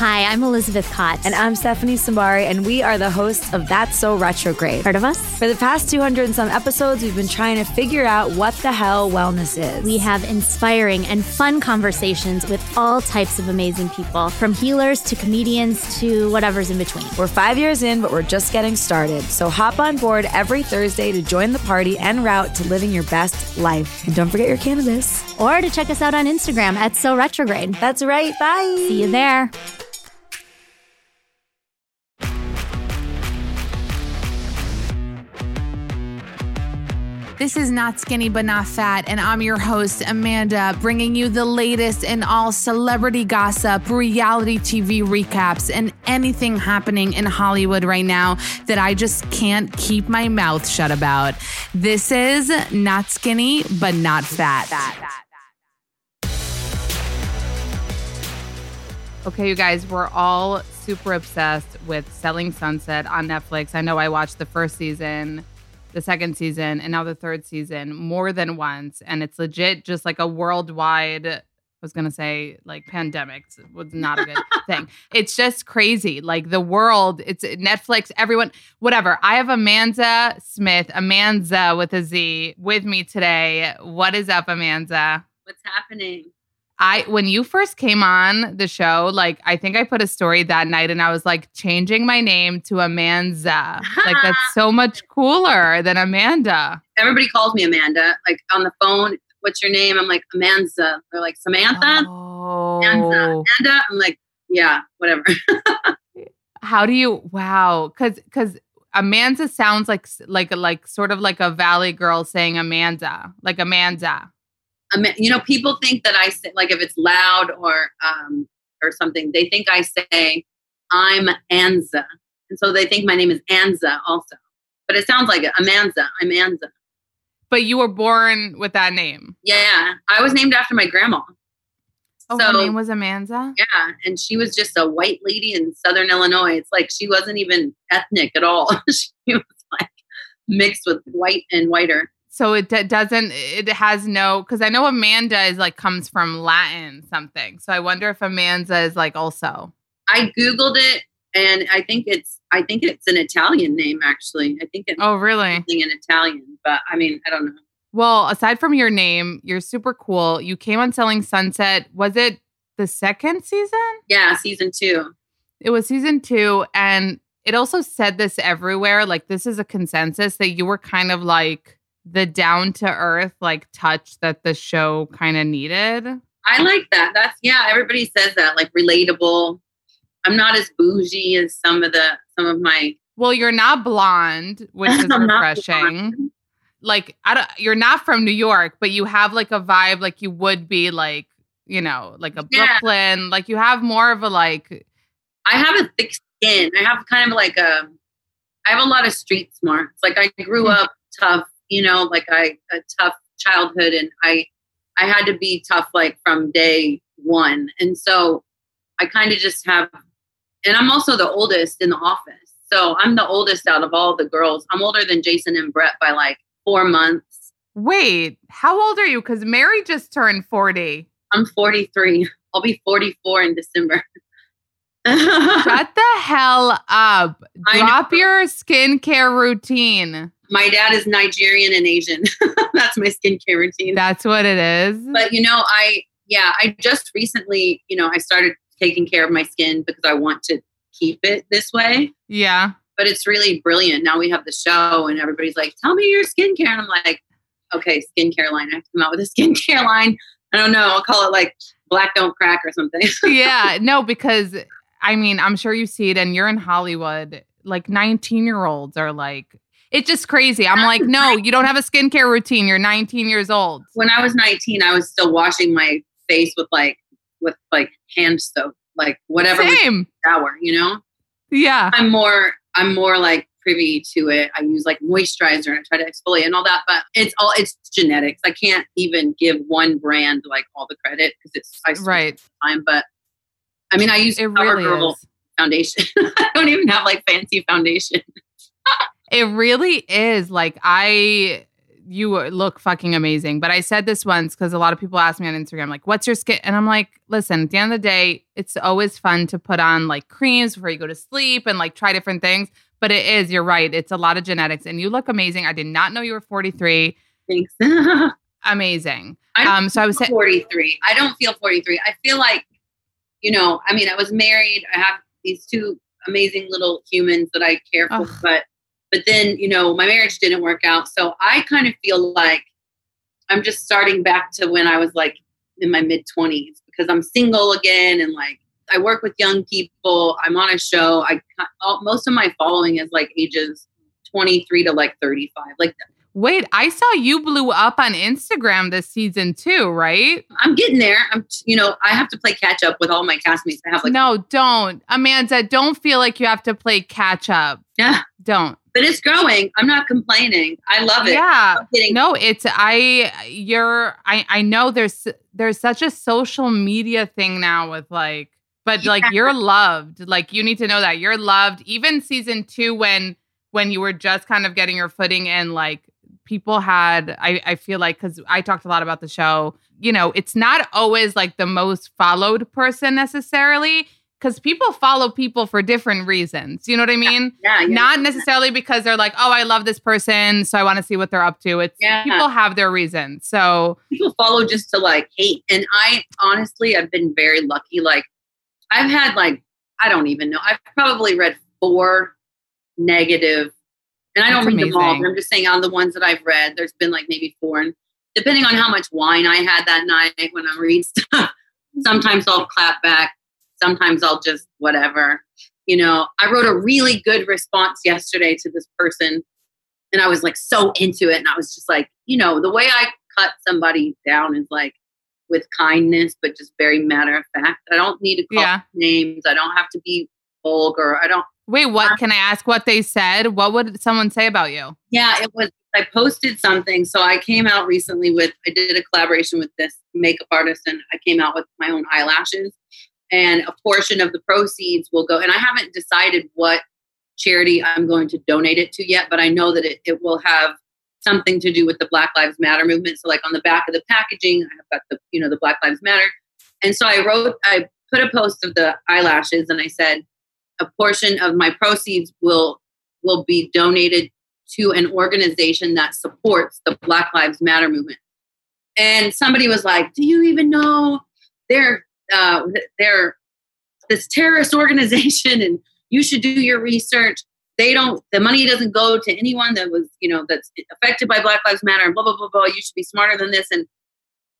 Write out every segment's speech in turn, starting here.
Hi, I'm Elizabeth Kott. And I'm Stephanie Simbari, and we are the hosts of That's So Retrograde. Heard of us? For the past 200 and some episodes, we've been trying to figure out what the hell wellness is. We have inspiring and fun conversations with all types of amazing people, from healers to comedians to whatever's in between. We're five years in, but we're just getting started. So hop on board every Thursday to join the party en route to living your best life. And don't forget your cannabis. Or to check us out on Instagram at So Retrograde. That's right. Bye. See you there. This is Not Skinny But Not Fat, and I'm your host, Amanda, bringing you the latest in all celebrity gossip, reality TV recaps, and anything happening in Hollywood right now that I just can't keep my mouth shut about. This is Not Skinny But Not Fat. Okay, you guys, we're all super obsessed with Selling Sunset on Netflix. I know I watched the first season the second season and now the third season more than once and it's legit just like a worldwide I was gonna say like pandemic was not a good thing. It's just crazy. Like the world, it's Netflix, everyone, whatever. I have Amanza Smith, Amanza with a Z, with me today. What is up, Amanza? What's happening? I when you first came on the show, like I think I put a story that night and I was like changing my name to Amanza. like that's so much cooler than Amanda. Everybody calls me Amanda. Like on the phone, what's your name? I'm like Amanza. They're like Samantha. Oh. Amanda. Amanda. I'm like, yeah, whatever. How do you wow? Cause cause Amanda sounds like like like sort of like a valley girl saying Amanda. Like Amanda. You know, people think that I say like if it's loud or um or something, they think I say I'm Anza. And so they think my name is Anza also. But it sounds like it. Amanza. I'm Anza. But you were born with that name. Yeah. I was named after my grandma. Oh, her name was Amanza? Yeah. And she was just a white lady in Southern Illinois. It's like she wasn't even ethnic at all. she was like mixed with white and whiter. So it d- doesn't, it has no, because I know Amanda is like comes from Latin something. So I wonder if Amanza is like also. I Googled it and I think it's, I think it's an Italian name actually. I think it's Oh, really? something in Italian, but I mean, I don't know. Well, aside from your name, you're super cool. You came on Selling Sunset. Was it the second season? Yeah, season two. It was season two. And it also said this everywhere. Like, this is a consensus that you were kind of like the down to earth, like touch that the show kind of needed. I like that. That's, yeah, everybody says that, like relatable. I'm not as bougie as some of the, some of my. Well, you're not blonde, which is refreshing. Like, I don't, you're not from New York, but you have like a vibe like you would be like, you know, like a Yeah. Brooklyn. Like, you have more of a like, I have a thick skin. I have kind of like a, I have a lot of street smarts. Like I grew Hmm. up tough, you know, like I a tough childhood, and I, I had to be tough like from day one, and so I kind of just have, and I'm also the oldest in the office, so I'm the oldest out of all the girls. I'm older than Jason and Brett by like four months. wait, how old are you? Because Mary just turned 40. I'm 43. I'll be 44 in December. Shut the hell up. Drop your skincare routine. My dad is Nigerian and Asian. That's my skincare routine. That's what it is. but you know i yeah i just recently you know i started taking care of my skin because i want to keep it this way yeah. but it's really brilliant. Now we have the show, and everybody's like, "Tell me your skincare," and I'm like, "Okay, skincare line. I have to come out with a skincare line. I don't know. I'll call it like Black Don't Crack or something." yeah, no, because I mean, I'm sure you see it, and you're in Hollywood. Like 19 year olds are like, it's just crazy. I'm like, no, you don't have a skincare routine. You're 19 years old. When I was 19, I was still washing my face with like with like hand soap, like whatever. Same. Shower, you know. Yeah. I'm more. I'm more like privy to it. I use like moisturizer and I try to exfoliate and all that, but it's all it's genetics. I can't even give one brand like all the credit because it's I right time. But I mean, I use it really foundation. I don't even have like fancy foundation. it really is like I you look fucking amazing. But I said this once because a lot of people ask me on Instagram, like, what's your skin? And I'm like, listen, at the end of the day, it's always fun to put on like creams before you go to sleep and like try different things. But it is, you're right. It's a lot of genetics and you look amazing. I did not know you were 43. Thanks. amazing. I um, so I was 43. I don't feel 43. I feel like, you know, I mean, I was married. I have these two amazing little humans that I care for, Ugh. but but then, you know, my marriage didn't work out. So I kind of feel like I'm just starting back to when I was like in my mid 20s because I'm single again and like I work with young people. I'm on a show. I most of my following is like ages 23 to like 35. Like Wait, I saw you blew up on Instagram this season too, right? I'm getting there. I'm, you know, I have to play catch up with all my castmates. I have like no, don't, Amanza. Don't feel like you have to play catch up. Yeah, don't but it's growing. I'm not complaining. I love it. Yeah. No, it's I you're I I know there's there's such a social media thing now with like but yeah. like you're loved. Like you need to know that you're loved. Even season 2 when when you were just kind of getting your footing and like people had I I feel like cuz I talked a lot about the show, you know, it's not always like the most followed person necessarily because people follow people for different reasons. You know what I mean? Yeah. yeah Not necessarily because they're like, oh, I love this person, so I want to see what they're up to. It's yeah. people have their reasons. So people follow just to like hate. And I honestly, I've been very lucky. Like, I've had like, I don't even know. I've probably read four negative, and I don't That's read amazing. them all. I'm just saying on the ones that I've read, there's been like maybe four. And depending on how much wine I had that night when I'm reading stuff, sometimes I'll clap back Sometimes I'll just whatever. You know, I wrote a really good response yesterday to this person and I was like so into it. And I was just like, you know, the way I cut somebody down is like with kindness, but just very matter of fact. I don't need to call yeah. names. I don't have to be vulgar. I don't. Wait, what? Uh, Can I ask what they said? What would someone say about you? Yeah, it was. I posted something. So I came out recently with, I did a collaboration with this makeup artist and I came out with my own eyelashes and a portion of the proceeds will go and i haven't decided what charity i'm going to donate it to yet but i know that it, it will have something to do with the black lives matter movement so like on the back of the packaging i've got the you know the black lives matter and so i wrote i put a post of the eyelashes and i said a portion of my proceeds will will be donated to an organization that supports the black lives matter movement. And somebody was like do you even know they're uh, they're this terrorist organization and you should do your research? They don't the money doesn't go to anyone that was you know that's affected by black lives matter and blah blah blah blah. You should be smarter than this. And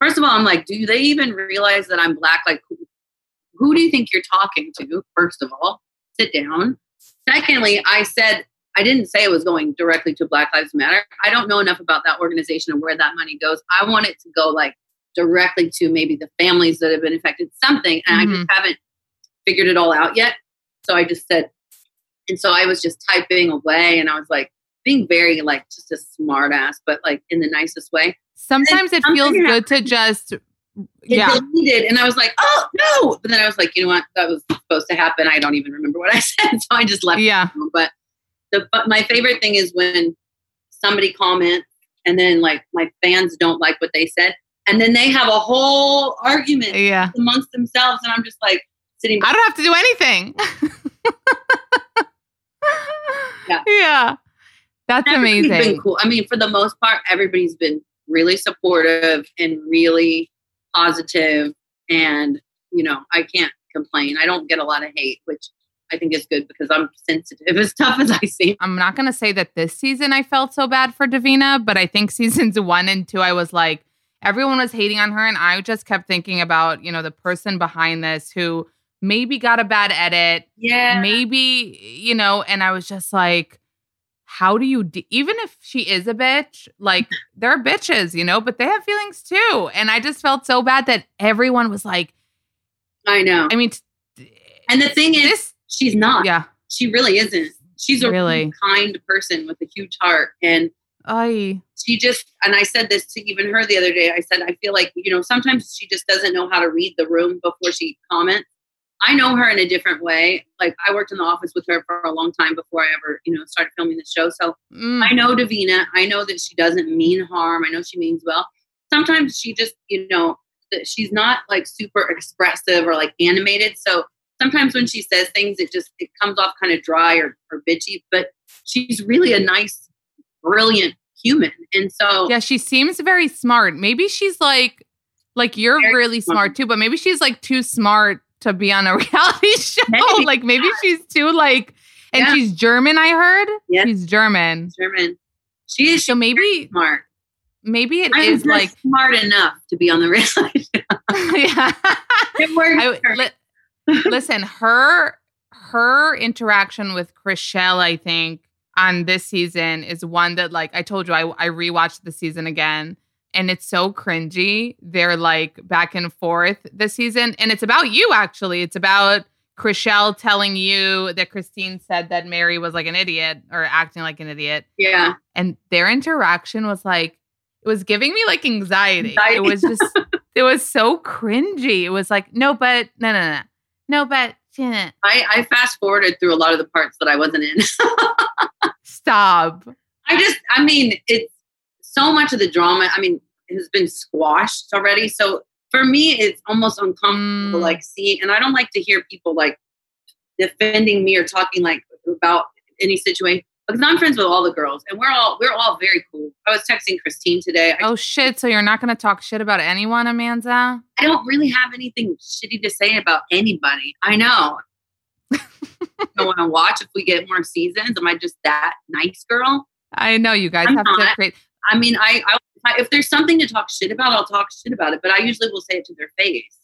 first of all i'm like do they even realize that i'm black? Like who, who do you think you're talking to first of all sit down secondly i said i didn't say it was going directly to black lives matter i don't know enough about that organization and where that money goes i want it to go like directly to maybe the families that have been affected, something. And mm-hmm. I just mm-hmm. haven't figured it all out yet. So I just said, and so I was just typing away and I was like being very like just a smart ass, but like in the nicest way. Sometimes it feels good to just yeah. deleted and I was like, oh no. But then I was like, you know what? That was supposed to happen. I don't even remember what I said. So I just left. Yeah. But the but my favorite thing is when somebody comments and then like my fans don't like what they said and then they have a whole argument yeah. amongst themselves and i'm just like sitting i don't have to do anything yeah yeah that's amazing been cool i mean for the most part everybody's been really supportive and really positive and you know i can't complain i don't get a lot of hate which I think is good because I'm sensitive, as tough as I seem. I'm not going to say that this season I felt so bad for Davina, but I think seasons one and two, I was like, everyone was hating on her. And I just kept thinking about, you know, the person behind this who maybe got a bad edit. Yeah. Maybe, you know, and I was just like, how do you, de- even if she is a bitch, like they're bitches, you know, but they have feelings too. And I just felt so bad that everyone was like, I know. I mean, t- And the thing is, this, she's not. yeah. She really isn't. She's a Really? really kind person with a huge heart. And I, she just, and I said this to even her the other day. I said, I feel like, you know, sometimes she just doesn't know how to read the room before she comments. I know her in a different way. Like I worked in the office with her for a long time before I ever, you know, started filming the show. So mm, I know Davina. I know that she doesn't mean harm. I know she means well. Sometimes she just, you know, that she's not like super expressive or like animated. So sometimes when she says things, it just it comes off kind of dry or, or bitchy. But she's really a nice, brilliant human. And so yeah, she seems very smart. Maybe she's like, like you're really smart. smart too, but maybe she's like too smart to be on a reality show. Maybe. like maybe she's too like, and Yeah. she's German. I heard Yes. she's German. German, she is So maybe, smart. maybe it I'm is like, smart enough to be on the reality show. yeah. It works. I, li- listen, her her interaction with Chrishell, I think, on this season is one that, like I told you, I, I rewatched the season again, and it's so cringy. They're like back and forth this season, and it's about you. Actually, it's about Chrishell telling you that Christine said that Mary was like an idiot or acting like an idiot, yeah. and their interaction was like it was giving me like anxiety. It was just it was so cringy. It was like, no, but no, no, no, no, but eh, I, I fast forwarded through a lot of the parts that I wasn't in. stop. I just, I mean, it's so much of the drama. I mean, has been squashed already. So for me, it's almost uncomfortable, Mm. like seeing, and I don't like to hear people like defending me or talking like about any situation because I'm friends with all the girls and we're all we're all very cool. I was texting Christine today. Oh shit! So you're not gonna talk shit about anyone, Amanza? I don't really have anything shitty to say about anybody. I know. I want to watch if we get more seasons. Am I just that nice girl? I know you guys I'm have to not. create. I mean, I, I if there's something to talk shit about, I'll talk shit about it. But I usually will say it to their face,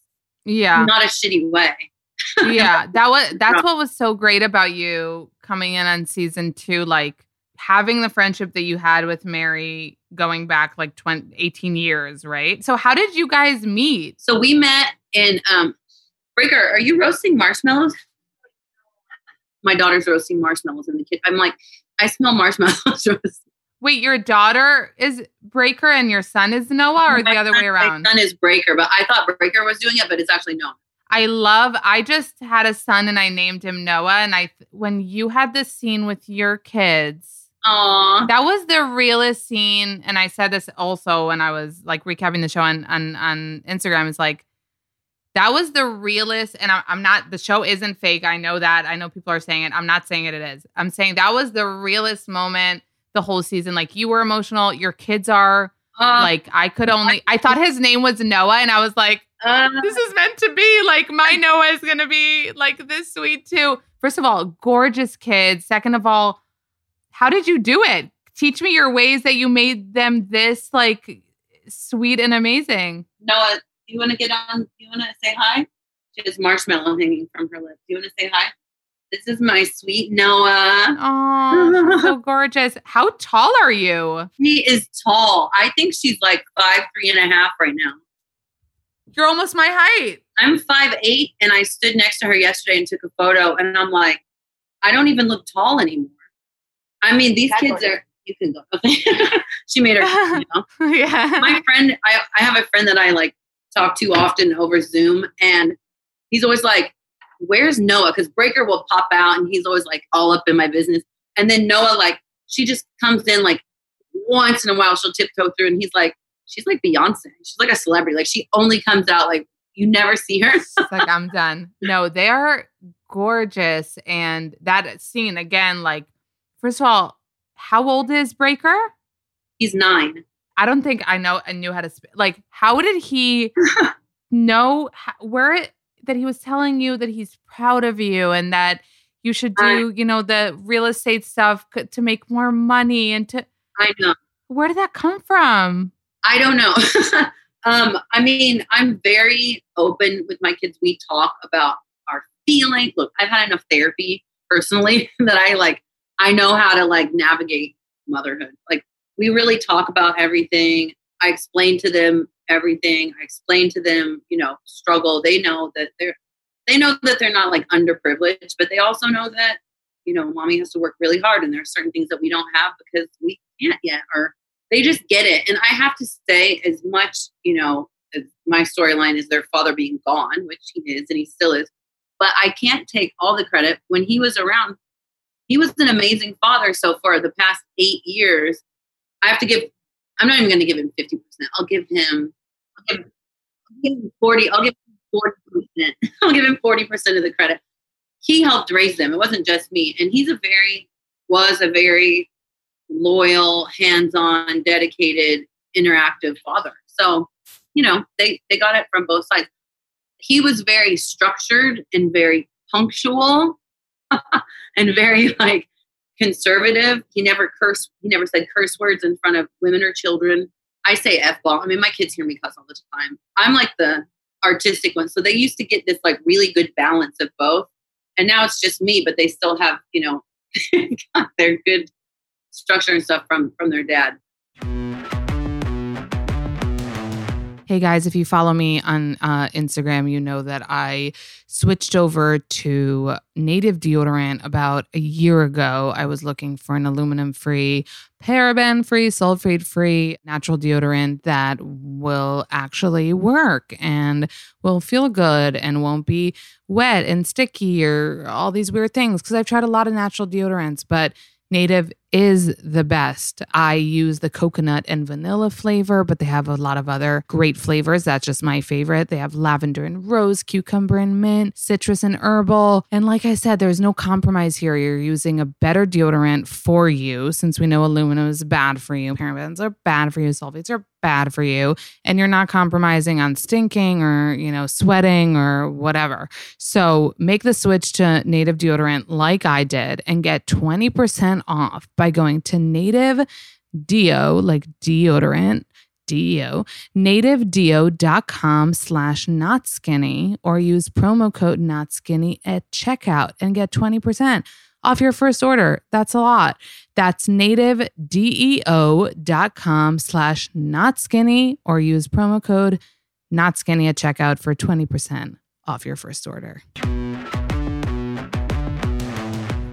Yeah, not a shitty way. yeah. That was that's what was so great about you coming in on season two, like having the friendship that you had with Mary going back like 20, 18 years, right? So how did you guys meet? So we met in um, Braker. Are you roasting marshmallows? My daughter's roasting marshmallows in the kitchen. I'm like, I smell marshmallows. roasting. Wait, your daughter is Braker and your son is Noah, or the My other son- way around? My son is Braker, but I thought Braker was doing it, but it's actually Noah. I love. I just had a son and I named him Noah. And I, when you had this scene with your kids, Aw. that was the realest scene. And I said this also when I was like recapping the show on on, on Instagram. It's like that was the realest. And I, I'm not. The show isn't fake. I know that. I know people are saying it. I'm not saying it. It is. I'm saying that was the realest moment the whole season. Like you were emotional. Your kids are. Uh, like I could only. I thought his name was Noah, and I was like uh, this is meant to be. Like my Noah is gonna be like this sweet too. First of all, gorgeous kids. Second of all, how did you do it? Teach me your ways that you made them this like sweet and amazing. Noah, you want to get on? You want to say hi? She has marshmallow hanging from her lips. You want to say hi? This is my sweet Noah. Oh, so gorgeous. How tall are you? She is tall. I think she's like five, three and a half right now. You're almost my height. I'm five eight, and I stood next to her yesterday and took a photo, and I'm like, I don't even look tall anymore. I mean, these That's kids gorgeous. are. You can go. She made her. You know. yeah. My friend, I, I have a friend that I like talk to often over Zoom, and he's always like, "Where's Noah?" Because Braker will pop out, and he's always like all up in my business. And then Noah, like, she just comes in like once in a while. She'll tiptoe through, and he's like, she's like Beyonce. She's like a celebrity. Like she only comes out like you never see her. It's like I'm done. No, they are gorgeous. And that scene again, like, first of all, how old is Braker? he's nine. I don't think I know I knew how to sp- like. How did he know how, where it, that he was telling you that he's proud of you and that you should do, you know, the real estate stuff to make more money and to I know. Where did that come from? I don't know. um, I mean, I'm very open with my kids. We talk about our feelings. Look, I've had enough therapy personally that I like I know how to like navigate motherhood. Like we really talk about everything. I explain to them everything. I explain to them, you know, struggle. They know that they're they know that they're not like underprivileged, but they also know that, you know, mommy has to work really hard and there are certain things that we don't have because we can't yet or they just get it. And I have to say, as much, you know, my storyline is their father being gone, which he is and he still is. But I can't take all the credit. When he was around, he was an amazing father. So for the past eight years, I have to give, I'm not even going to give him 50%. I'll give him, I'll give, him 40, I'll give him 40%. I'll give him 40% of the credit. He helped raise them. It wasn't just me. And he's a very, was a very loyal, hands-on, dedicated, interactive father. So, you know, they they got it from both sides. He was very structured and very punctual and very like conservative. He never cursed, he never said curse words in front of women or children. I say F ball. I mean, my kids hear me cuss all the time. I'm like the artistic one. So they used to get this like really good balance of both. And now it's just me, but they still have, you know, their good structure and stuff from from their dad. Hey guys, if you follow me on uh, Instagram, you know that I switched over to native deodorant about a year ago. I was looking for an aluminum free, paraben free, sulfate free natural deodorant that will actually work and will feel good and won't be wet and sticky or all these weird things. Because I've tried a lot of natural deodorants, but Native is the best. I use the coconut and vanilla flavor, but they have a lot of other great flavors. That's just my favorite. They have lavender and rose, cucumber and mint, citrus and herbal. And like I said, there's no compromise here. You're using a better deodorant for you since we know aluminum is bad for you. Parabens are bad for you. Sulfates are bad for you and you're not compromising on stinking or, you know, sweating or whatever. So make the switch to native deodorant like I did and get 20% off by going to native deo, like deodorant, deo, nativedeo.com slash not skinny or use promo code not skinny at checkout and get 20% off your first order. That's a lot. That's nativedeo.com slash not skinny or use promo code not skinny at checkout for 20% off your first order.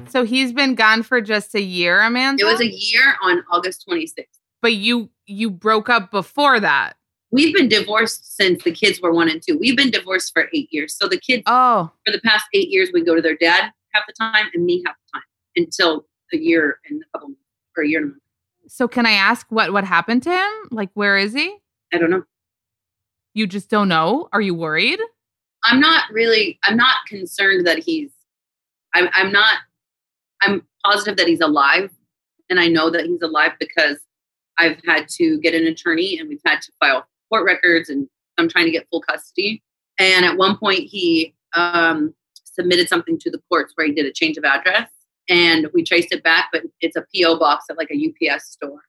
So he's been gone for just a year, Amanza? It was a year on August 26th. But you you broke up before that. We've been divorced since the kids were one and two. We've been divorced for eight years. So the kids, oh, for the past eight years, we go to their dad half the time and me half the time until a year and a couple months or a year and a month. So can I ask what what happened to him? Like where is he? I don't know. You just don't know? Are you worried? I'm not really. I'm not concerned that he's. I'm. I'm not. I'm positive that he's alive, and I know that he's alive because I've had to get an attorney, and we've had to file court records, and I'm trying to get full custody. And at one point, he um, submitted something to the courts where he did a change of address, and we traced it back, but it's a PO box at like a UPS store.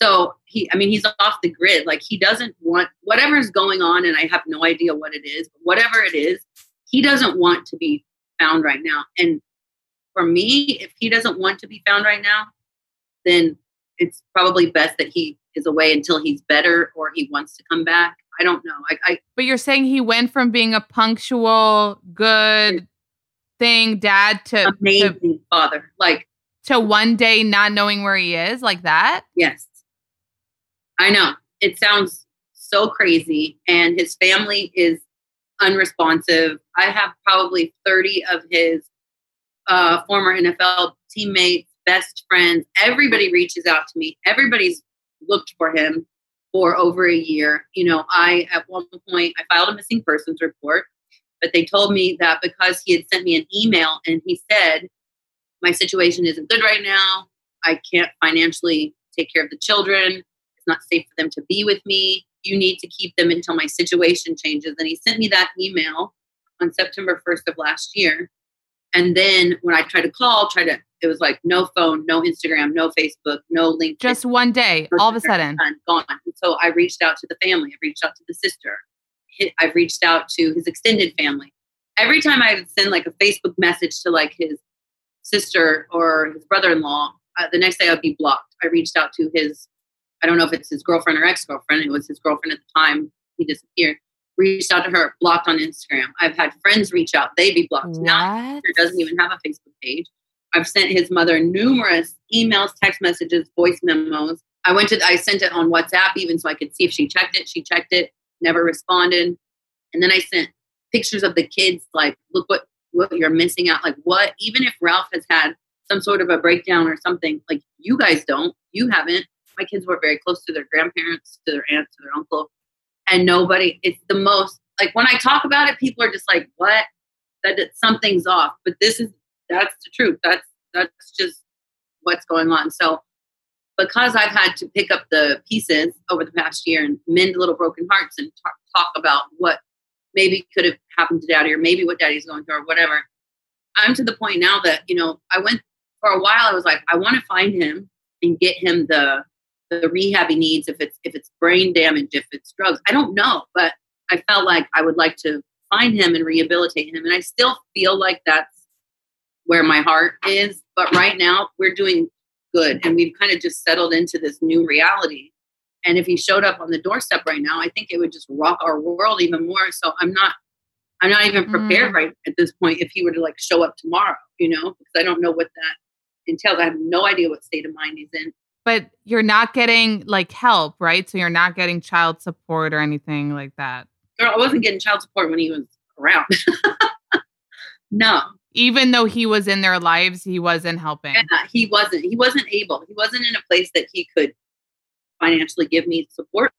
So he, I mean, he's off the grid. Like he doesn't want whatever's going on, and I have no idea what it is, but whatever it is, he doesn't want to be found right now. And for me, if he doesn't want to be found right now, then it's probably best that he is away until he's better or he wants to come back. I don't know. I, I But you're saying he went from being a punctual, good thing dad to to, amazing father. Like, to one day not knowing where he is, like that? yes, I know it sounds so crazy, and his family is unresponsive. I have probably 30 of his uh, former NFL teammates, best friends. Everybody reaches out to me. Everybody's looked for him for over a year. You know, I at one point I filed a missing persons report, but they told me that because he had sent me an email and he said, My situation isn't good right now. I can't financially take care of the children. It's not safe for them to be with me. You need to keep them until my situation changes. And he sent me that email on September 1st of last year. And then when I tried to call, try to it was like no phone, no Instagram, no Facebook, no LinkedIn. Just one day, all of a sudden. Gone. And so I reached out to the family. I reached out to the sister. I've reached out to his extended family. Every time I would send like a Facebook message to like his sister or his brother-in-law, uh, the next day I'd be blocked. I reached out to his, I don't know if it's his girlfriend or ex-girlfriend. It was his girlfriend at the time. He disappeared. Reached out to her, blocked on Instagram. I've had friends reach out. They be blocked. What? Now doesn't even have a Facebook page. I've sent his mother numerous emails, text messages, voice memos. I went to, I sent it on WhatsApp even so I could see if she checked it. She checked it, never responded. And then I sent pictures of the kids, like, look what, what you're missing out. Like, what, even if Ralph has had some sort of a breakdown or something, like, you guys don't, you haven't. My kids were very close to their grandparents, to their aunt, to their uncle. And nobody, it's the most, like, when I talk about it, people are just like, what? That something's off. But this is that's the truth. That's that's just what's going on. So because I've had to pick up the pieces over the past year and mend little broken hearts and talk, talk about what maybe could have happened to daddy or maybe what daddy's going through or whatever, I'm to the point now that, you know, I went for a while, I was like, I want to find him and get him the the rehab he needs if it's if it's brain damage, if it's drugs. I don't know, but I felt like I would like to find him and rehabilitate him. And I still feel like that's where my heart is. But right now, we're doing good and we've kind of just settled into this new reality. And if he showed up on the doorstep right now, I think it would just rock our world even more. So I'm not, I'm not even prepared mm. right at this point if he were to like show up tomorrow, you know, because I don't know what that entails. I have no idea what state of mind he's in. But you're not getting like help, right? So you're not getting child support or anything like that. Girl, I wasn't getting child support when he was around. no, even though he was in their lives, he wasn't helping. Yeah, he wasn't. He wasn't able. He wasn't in a place that he could financially give me support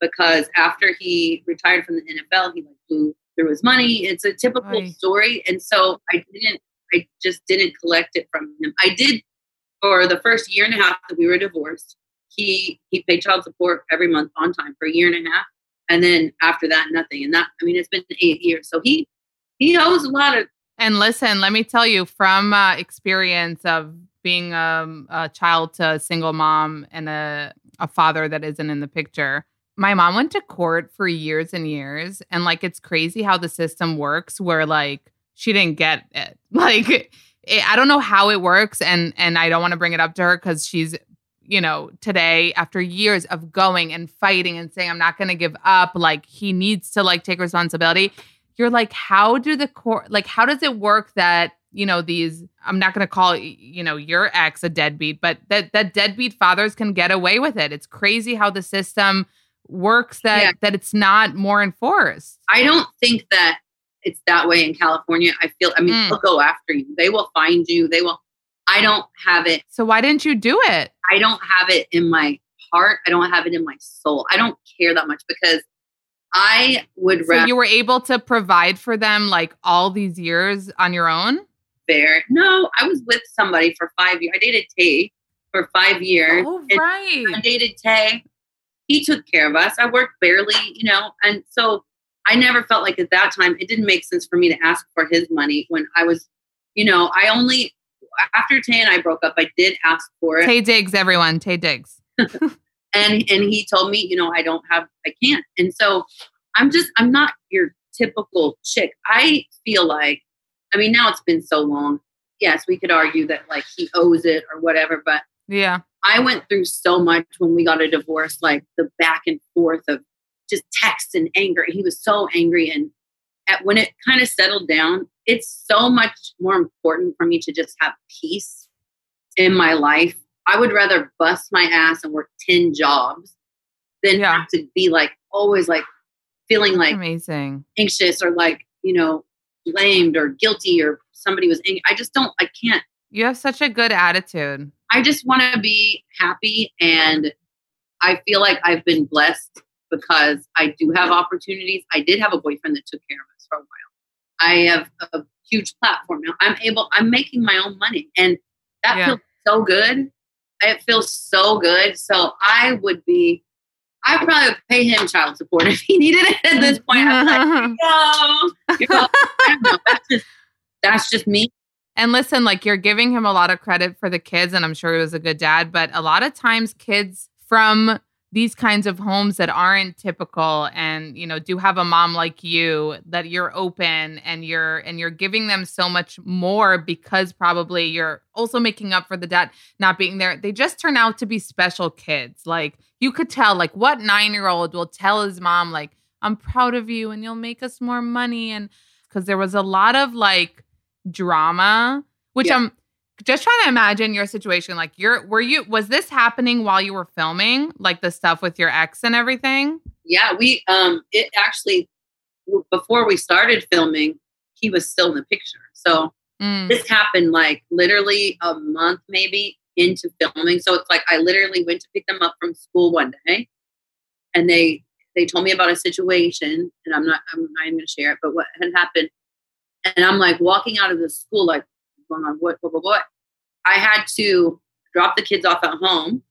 because after he retired from the NFL, he like blew through his money. It's a typical Oy. story, and so I didn't. I just didn't collect it from him. I did for the first year and a half that we were divorced. He he paid child support every month on time for a year and a half, and then after that, nothing. And that I mean, it's been eight years, so he he owes a lot of and listen, let me tell you from uh, experience of being um, a child to a single mom and a, a father that isn't in the picture. My mom went to court for years and years. And like, it's crazy how the system works where like she didn't get it. Like, it, I don't know how it works. And, and I don't want to bring it up to her because she's, you know, today after years of going and fighting and saying, I'm not going to give up, like, he needs to like take responsibility you're like, how do the court, like, how does it work that, you know, these, I'm not going to call, you know, your ex a deadbeat, but that, that deadbeat fathers can get away with it. It's crazy how the system works that, yeah. that it's not more enforced. I don't think that it's that way in California. I feel, I mean, mm. they'll go after you. They will find you. They will, I don't have it. So why didn't you do it? I don't have it in my heart. I don't have it in my soul. I don't care that much because I would so you were able to provide for them like all these years on your own? Fair. No, I was with somebody for five years. I dated Taye for five years. Oh, right. I dated Taye. He took care of us. I worked barely, you know, and so I never felt like at that time it didn't make sense for me to ask for his money when I was, you know, I only after Taye and I broke up, I did ask for it. Taye Diggs, everyone. Taye Diggs. and and he told me you know i don't have i can't and so i'm just i'm not your typical chick i feel like i mean now it's been so long yes we could argue that like he owes it or whatever but yeah i went through so much when we got a divorce like the back and forth of just text and anger he was so angry and at, when it kind of settled down it's so much more important for me to just have peace in my life I would rather bust my ass and work 10 jobs than yeah. have to be like always like feeling like amazing anxious or like, you know, blamed or guilty or somebody was angry. I just don't, I can't. You have such a good attitude. I just want to be happy. And I feel like I've been blessed because I do have opportunities. I did have a boyfriend that took care of us for a while. I have a huge platform now. I'm able, I'm making my own money. And that yeah. feels so good it feels so good. So I would be, I probably would pay him child support if he needed it at this point. I'm like, no, you know, know. That's just, that's just me. And listen, like you're giving him a lot of credit for the kids, and I'm sure he was a good dad, but a lot of times kids from these kinds of homes that aren't typical and you know do have a mom like you that you're open and you're and you're giving them so much more because probably you're also making up for the dad not being there they just turn out to be special kids like you could tell like what 9-year-old will tell his mom like I'm proud of you and you'll make us more money and cuz there was a lot of like drama which Yeah. I'm just trying to imagine your situation like you're were you was this happening while you were filming like the stuff with your ex and everything Yeah, we um it actually before we started filming, he was still in the picture. So Mm. this happened like literally a month maybe into filming. So it's like I literally went to pick them up from school one day and they they told me about a situation and I'm not I'm not even gonna share it, but what had happened. And I'm like walking out of the school like going on what what what. I had to drop the kids off at home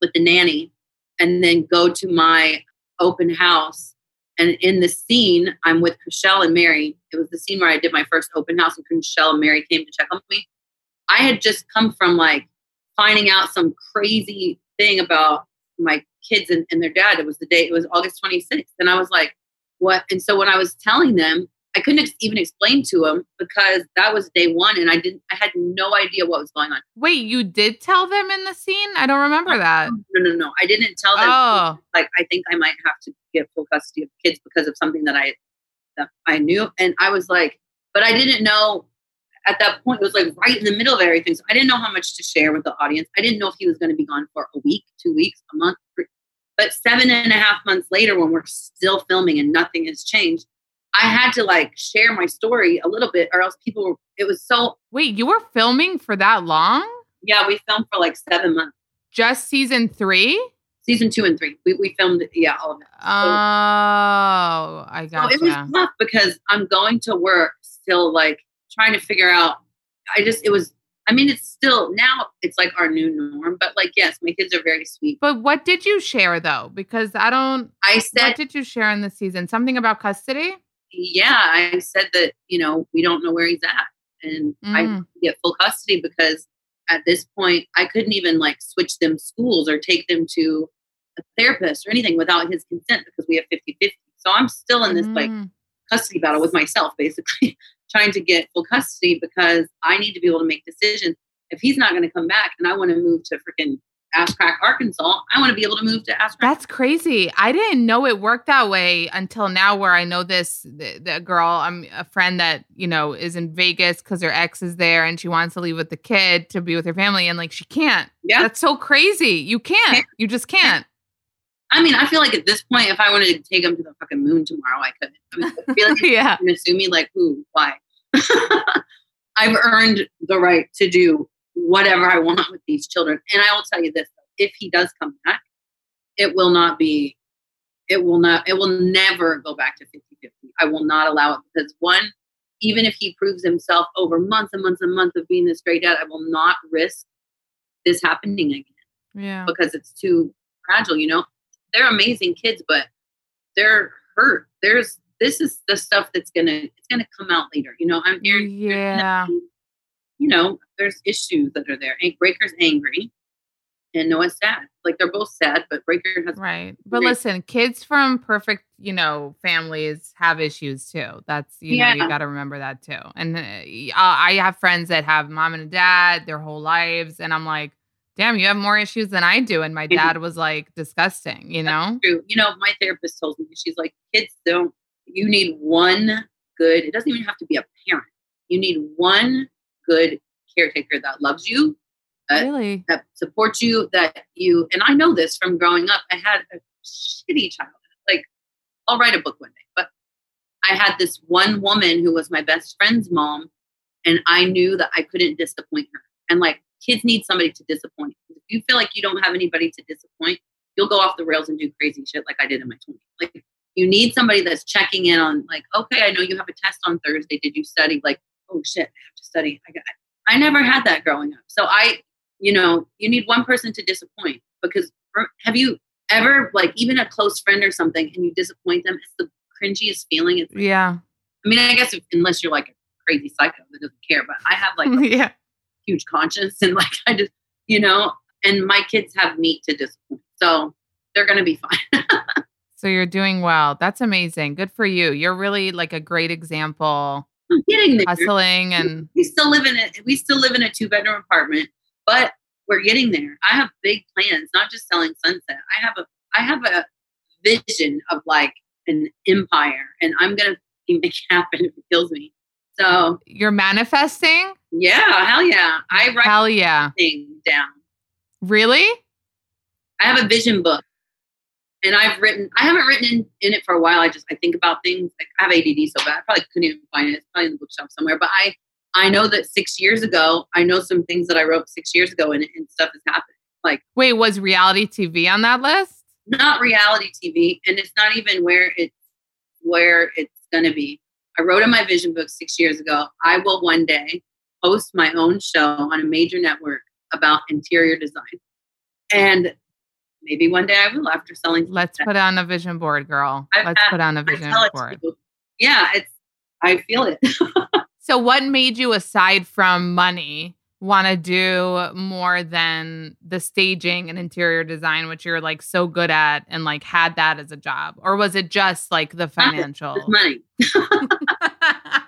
with the nanny and then go to my open house. And in the scene, I'm with Chrishell and Mary. It was the scene where I did my first open house, and Chrishell and Mary came to check on me. I had just come from like finding out some crazy thing about my kids and, and their dad. It was the day, it was August 26th. And I was like, what? And so when I was telling them, I couldn't ex- even explain to him because that was day one and I didn't, I had no idea what was going on. wait you did tell them in the scene i don't remember that No, no, no. I didn't tell them. oh like I think I might have to get full custody of kids because of something that I that I knew. And I was like, but I didn't know at that point. It was like right in the middle of everything. So I didn't know how much to share with the audience. I didn't know if he was going to be gone for a week, two weeks, a month. But seven and a half months later, when we're still filming and nothing has changed, I had to like share my story a little bit, or else people were. It was so wait you were filming for that long yeah. We filmed for like seven months, just season three season two and three. We we filmed yeah all of it. oh i got So it was tough because I'm going to work still, like trying to figure out. I just, it was, I mean, it's still now it's like our new norm, but like, yes, my kids are very sweet. but what did you share though because i don't I what said, did you share in the season something about custody yeah, I said that, you know, we don't know where he's at. And I Mm. get full custody because at this point, I couldn't even like switch them schools or take them to a therapist or anything without his consent because we have 50 50. So I'm still in this like Mm. custody battle with myself, basically trying to get full custody because I need to be able to make decisions. If he's not going to come back and I want to move to freaking Ass Crack, Arkansas, I want to be able to move to Ass Crack. That's crazy. I didn't know it worked that way until now, where I know this the, the girl. I'm a friend that you know is in Vegas because her ex is there, and she wants to leave with the kid to be with her family, and like she can't. Yeah. That's so crazy. You can't. Can't. You just can't. I mean, I feel like at this point, if I wanted to take him to the fucking moon tomorrow, I couldn't. I, mean, I feel like yeah. sue me like who why i've earned the right to do whatever i want with these children. And i will tell you this if he does come back it will not be it will not it will never go back to 50-50 i will not allow it because one even if he proves himself over months and months and months of being this great dad i will not risk this happening again Yeah. because it's too fragile you know? They're amazing kids but they're hurt. There's this is the stuff that's gonna it's gonna come out later you know? I'm here Yeah. You know there's issues that are there and braker's angry and noah's sad like they're both sad but braker has Right. But listen, kids from perfect, you know, families have issues too. That's, you know, you got to remember that too. And uh, y- I have friends that have mom and dad their whole lives. And I'm like, damn, you have more issues than I do. And my Mhm. dad was like disgusting, you know? true you know my therapist told me she's like kids don't you need one good it doesn't even have to be a parent you need one good caretaker that loves you Uh, Really? that supports you that you and i know this from growing up i had a shitty childhood. Like i'll write a book one day but i had this one woman who was my best friend's mom and i knew that i couldn't disappoint her. And like kids need somebody to disappoint. If you feel like you don't have anybody to disappoint you'll go off the rails and do crazy shit like i did in my 20s like you need somebody that's checking in on like okay i know you have a test on thursday. Did you study? Like oh shit i have to study i got i never had that growing up so i you know, you need one person to disappoint because have you ever like even a close friend or something and you disappoint them? It's the cringiest feeling. It's like, Yeah. I mean, I guess if, unless you're like a crazy psycho that doesn't care, but I have like a yeah. huge conscience and like I just, you know, and my kids have me to disappoint. So they're going to be fine. So you're doing well. That's amazing. Good for you. You're really like a great example. I'm getting there. Hustling and we still live in it. We still live in a two bedroom apartment, but we're getting there. I have big plans, not just selling Sunset. I have a, I have a vision of like an empire and I'm to make it happen if it kills me. So you're manifesting? yeah, hell yeah. I write Hell yeah. things down. Really? I have a vision book and I've written, I haven't written in, in it for a while. I just, I think about things. Like I have ADD so bad. I probably couldn't even find it. It's probably in the bookshelf somewhere. But I, I know that six years ago, I know some things that I wrote six years ago and, and stuff has happened. Like Wait, was reality TV on that list? not reality TV. And it's not even where it's, where it's going to be. I wrote in my vision book six years ago, I will one day host my own show on a major network about interior design. And maybe one day I will after selling. Let's put on a vision board, girl. I've Let's had- put on a I vision board. Yeah, it's, I feel it. So, what made you, aside from money, want to do more than the staging and interior design, which you're like so good at and like had that as a job? Or was it just like the financial? It's money.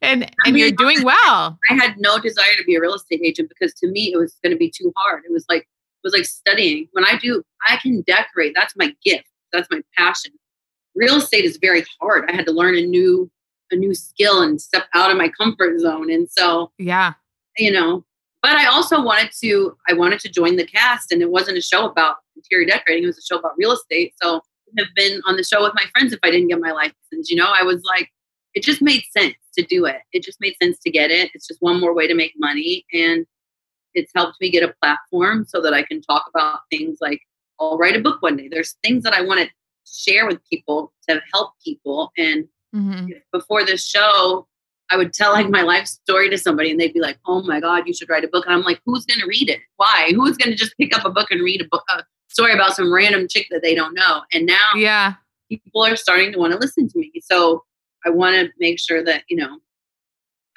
and I and you're doing well. I had no desire to be a real estate agent because to me it was going to be too hard. It was like was like studying. When I do, I can decorate. That's my gift. That's my passion. Real estate is very hard. I had to learn a new a new skill and step out of my comfort zone. And so Yeah. you know, but I also wanted to I wanted to join the cast, and it wasn't a show about interior decorating. It was a show about real estate. So I have been on the show with my friends if I didn't get my license. You know, I was like, it just made sense to do it. It just made sense to get it. It's just one more way to make money, and it's helped me get a platform so that I can talk about things like I'll write a book one day. There's things that I want to share with people to help people, and Mhm. before this show, I would tell like my life story to somebody and they'd be like, "Oh my god, you should write a book." And I'm like, "Who's going to read it? Why? Who's going to just pick up a book and read a book a story about some random chick that they don't know?" And now Yeah. people are starting to want to listen to me. So I want to make sure that, you know,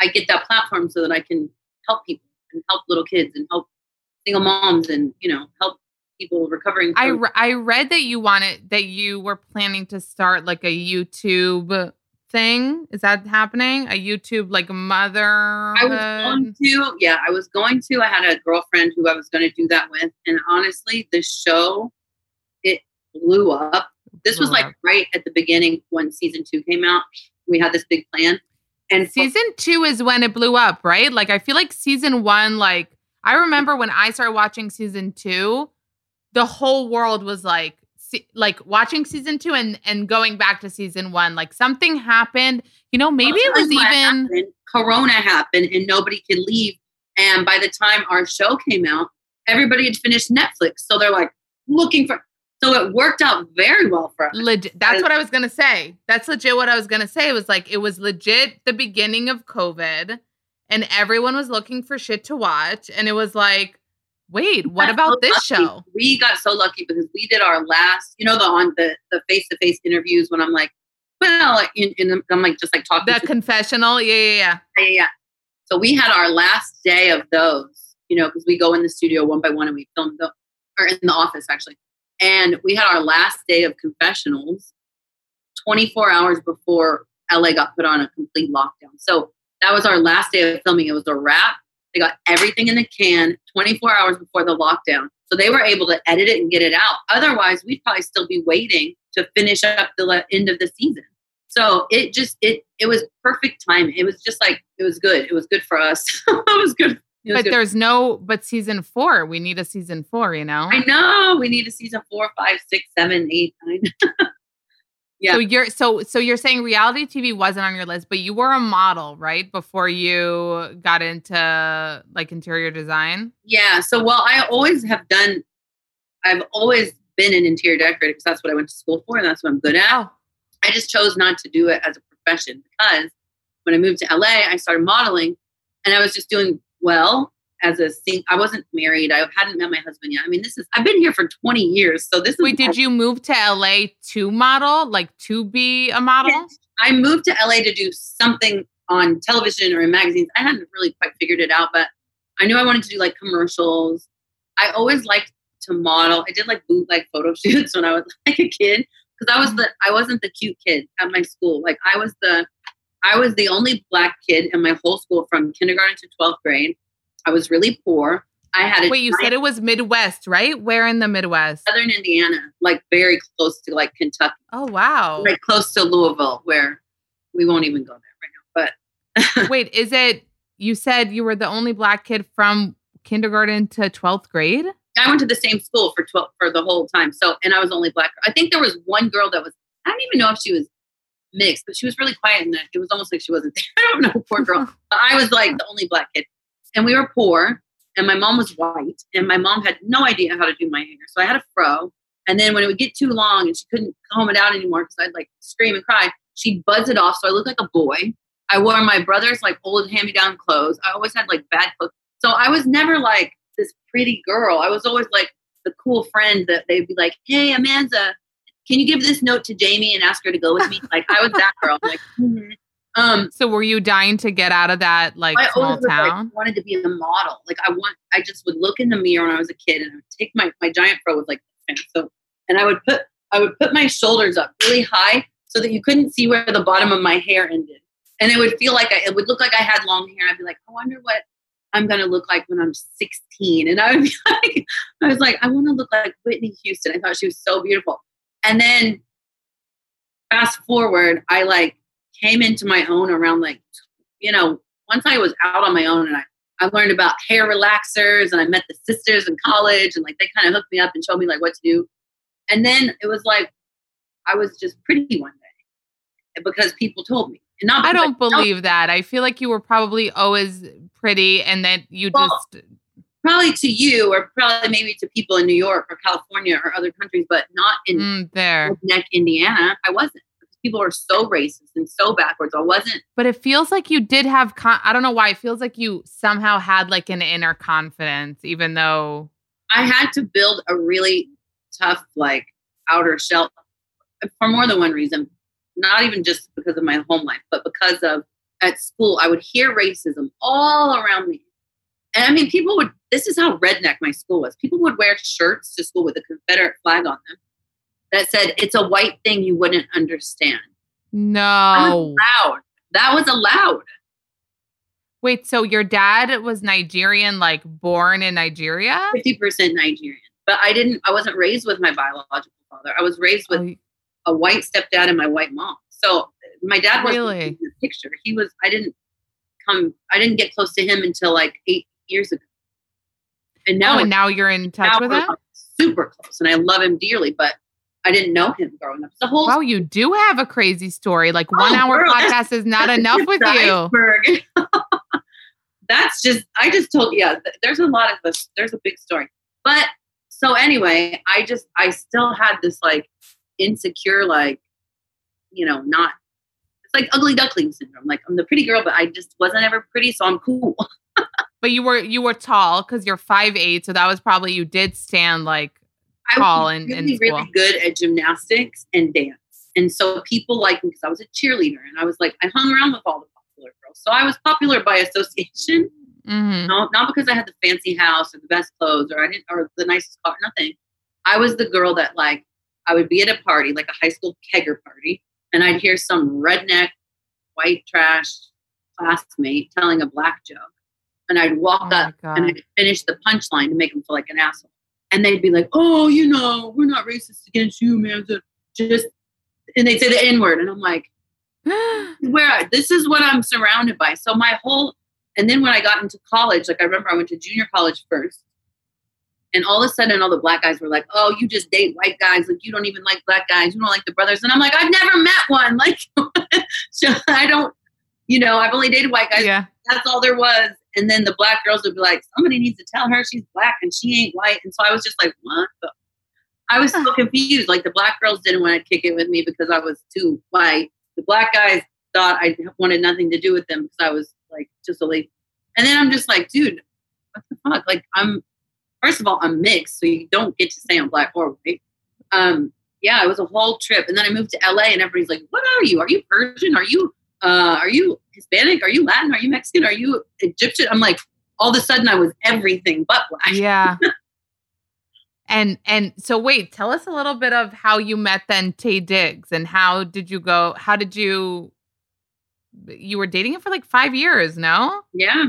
I get that platform so that I can help people and help little kids and help single moms and, you know, help people recovering I, re- I read that you wanted that you were planning to start like a YouTube thing. Is that happening? A YouTube like mother? I was going to, yeah, I was going to. I had a girlfriend who I was going to do that with, and honestly, the show it blew up. This was Blew like up. right at the beginning when season two came out. We had this big plan, and for- Season two is when it blew up, right? Like I feel like season one, like I remember when I started watching season two, the whole world was like, se- like watching season two and and going back to season one. Like something happened. You know, maybe it was tell you what even. happened. Corona happened, and nobody could leave. And by the time our show came out, everybody had finished Netflix, so they're like looking for. So it worked out very well for us. Legit. That's what I was gonna say. That's legit. What I was gonna say It was like it was legit the beginning of COVID, and everyone was looking for shit to watch, and it was like, wait, what about so this lucky. show? We got so lucky because we did our last, you know, the on the the face to face interviews when I'm like, well, in, in I'm like just like talking The confessional, yeah, yeah, yeah. yeah, yeah, yeah. So we had our last day of those, you know, because we go in the studio one by one and we film the, or in the office actually. And we had our last day of confessionals 24 hours before LA got put on a complete lockdown. So that was our last day of filming. It was a wrap. They got everything in the can 24 hours before the lockdown. So they were able to edit it and get it out. Otherwise, we'd probably still be waiting to finish up the end of the season. So it just it it was perfect time. It was just like it was good. It was good for us. it was good. But good. there's no, but season four, we need a season four, you know? I know we need a season four, five, six, seven, eight, nine. yeah. So you're so so you're saying reality TV wasn't on your list, but you were a model, right? Before you got into like interior design. Yeah. So, well, I always have done, I've always been an interior decorator because that's what I went to school for and that's what I'm good at. Oh, I just chose not to do it as a profession because when I moved to LA, I started modeling and I was just doing well as a sing. I wasn't married. I hadn't met my husband yet. I mean, this is, I've been here for 20 years. So this is, wait, did you move to LA to model, like to be a model? I moved to LA to do something on television or in magazines. I hadn't really quite figured it out, but I knew I wanted to do like commercials. I always liked to model. I did like bootleg photo shoots when I was like a kid because I was mm-hmm. the I wasn't the cute kid at my school. Like I was the I was the only black kid in my whole school from kindergarten to 12th grade. I was really poor. I had a Wait, you said it was Midwest, right? Where in the Midwest? Southern Indiana, like very close to like Kentucky. Oh wow. Like close to Louisville, where we won't even go there right now. But Wait, is it you said you were the only black kid from kindergarten to 12th grade? I went to the same school for 12 for the whole time. So, and I was only black. I think there was one girl that was, I don't even know if she was mixed, but she was really quiet and it was almost like she wasn't there. I don't know, poor girl. But I was like the only black kid. And we were poor and my mom was white and my mom had no idea how to do my hair. So I had a fro. And then when it would get too long and she couldn't comb it out anymore because I'd like scream and cry, she'd buzz it off. So I looked like a boy. I wore my brother's like old hand me down clothes. I always had like bad clothes. So I was never like this pretty girl. I was always like the cool friend that they'd be like, "Hey, Amanza, can you give this note to Jamie and ask her to go with me?" like I was that girl. like, mm-hmm. um. So were you dying to get out of that like small town? like, wanted to be a model. Like I want. I just would look in the mirror when I was a kid, and I would take my my giant fro with like so, and I would put I would put my shoulders up really high so that you couldn't see where the bottom of my hair ended, and it would feel like I, it would look like I had long hair. I'd be like, I wonder what I'm going to look like when I'm 16. And I would be like, I was like, I want to look like Whitney Houston. I thought she was so beautiful. And then fast forward, I like came into my own around like, you know, once I was out on my own and I, I learned about hair relaxers and I met the sisters in college and like they kind of hooked me up and showed me like what to do. And then it was like I was just pretty one day because people told me. And not I don't believe that. I feel like you were probably always pretty and that you Well, just probably to you or probably maybe to people in New York or California or other countries, but not in mm, there. Neck, Indiana. I wasn't. People are so racist and so backwards. I wasn't. But it feels like you did have con- I don't know why. It feels like you somehow had like an inner confidence even though I had to build a really tough, like, outer shell for more than one reason. Not even just because of my home life, but because of at school, I would hear racism all around me. And I mean, people would, this is how redneck my school was. People would wear shirts to school with a Confederate flag on them that said, it's a white thing you wouldn't understand. That no. was allowed. That was allowed. Wait, so your dad was Nigerian like born in Nigeria? 50% Nigerian. But I didn't, I wasn't raised with my biological father. I was raised with Oh, a white stepdad and my white mom. So my dad wasn't Really? in the picture. He was, I didn't come, I didn't get close to him until like eight years ago. And now, oh, and now you're in touch with him? super close and I love him dearly, but I didn't know him growing up. The whole Wow, you do have a crazy story. Like one Oh, hour girl, podcast is not enough with you. That's just I just told yeah. There's a lot of this. There's a big story, but so anyway, I just I still had this like insecure like you know not it's like ugly duckling syndrome. Like I'm the pretty girl, but I just wasn't ever pretty, so I'm cool. But you were you were tall because you're five eight, so that was probably you did stand like I Tall was in really, really good at gymnastics and dance. And so people liked me because I was a cheerleader and I was like, I hung around with all the popular girls. So I was popular by association, mhm. no, not because I had the fancy house or the best clothes or I didn't, or the nicest car, nothing. I was the girl that like, I would be at a party, like a high school kegger party, and I'd hear some redneck, white trash classmate telling a black joke. And I'd walk Oh up and I'd finish the punchline to make them feel like an asshole. And they'd be like, "Oh, you know, we're not racist against you, man. So Just," and they'd say the N word, and I'm like, "Where? This is what I'm surrounded by." So my whole, and then when I got into college, like I remember I went to junior college first, and all of a sudden, all the black guys were like, "Oh, you just date white guys. Like you don't even like black guys. You don't like the brothers." And I'm like, "I've never met one. Like, so I don't." You know, I've only dated white guys yeah. that's all there was. And then the black girls would be like, somebody needs to tell her she's black and she ain't white. And so I was just like, what? the? I was so confused. Like the black girls didn't want to kick it with me because I was too white. The black guys thought I wanted nothing to do with them because I was like just a late. And then I'm just like, dude, what the fuck? Like I'm, first of all, I'm mixed, so you don't get to say I'm black or white. Um, yeah, it was a whole trip. And then I moved to LA and everybody's like, what are you? Are you Persian? Are you uh, are you Hispanic? Are you Latin? Are you Mexican? Are you Egyptian? I'm like, all of a sudden I was everything but black. Yeah. and and so wait, tell us a little bit of how you met then Taye Diggs and how did you go? How did you? You were dating him for like five years, no? Yeah.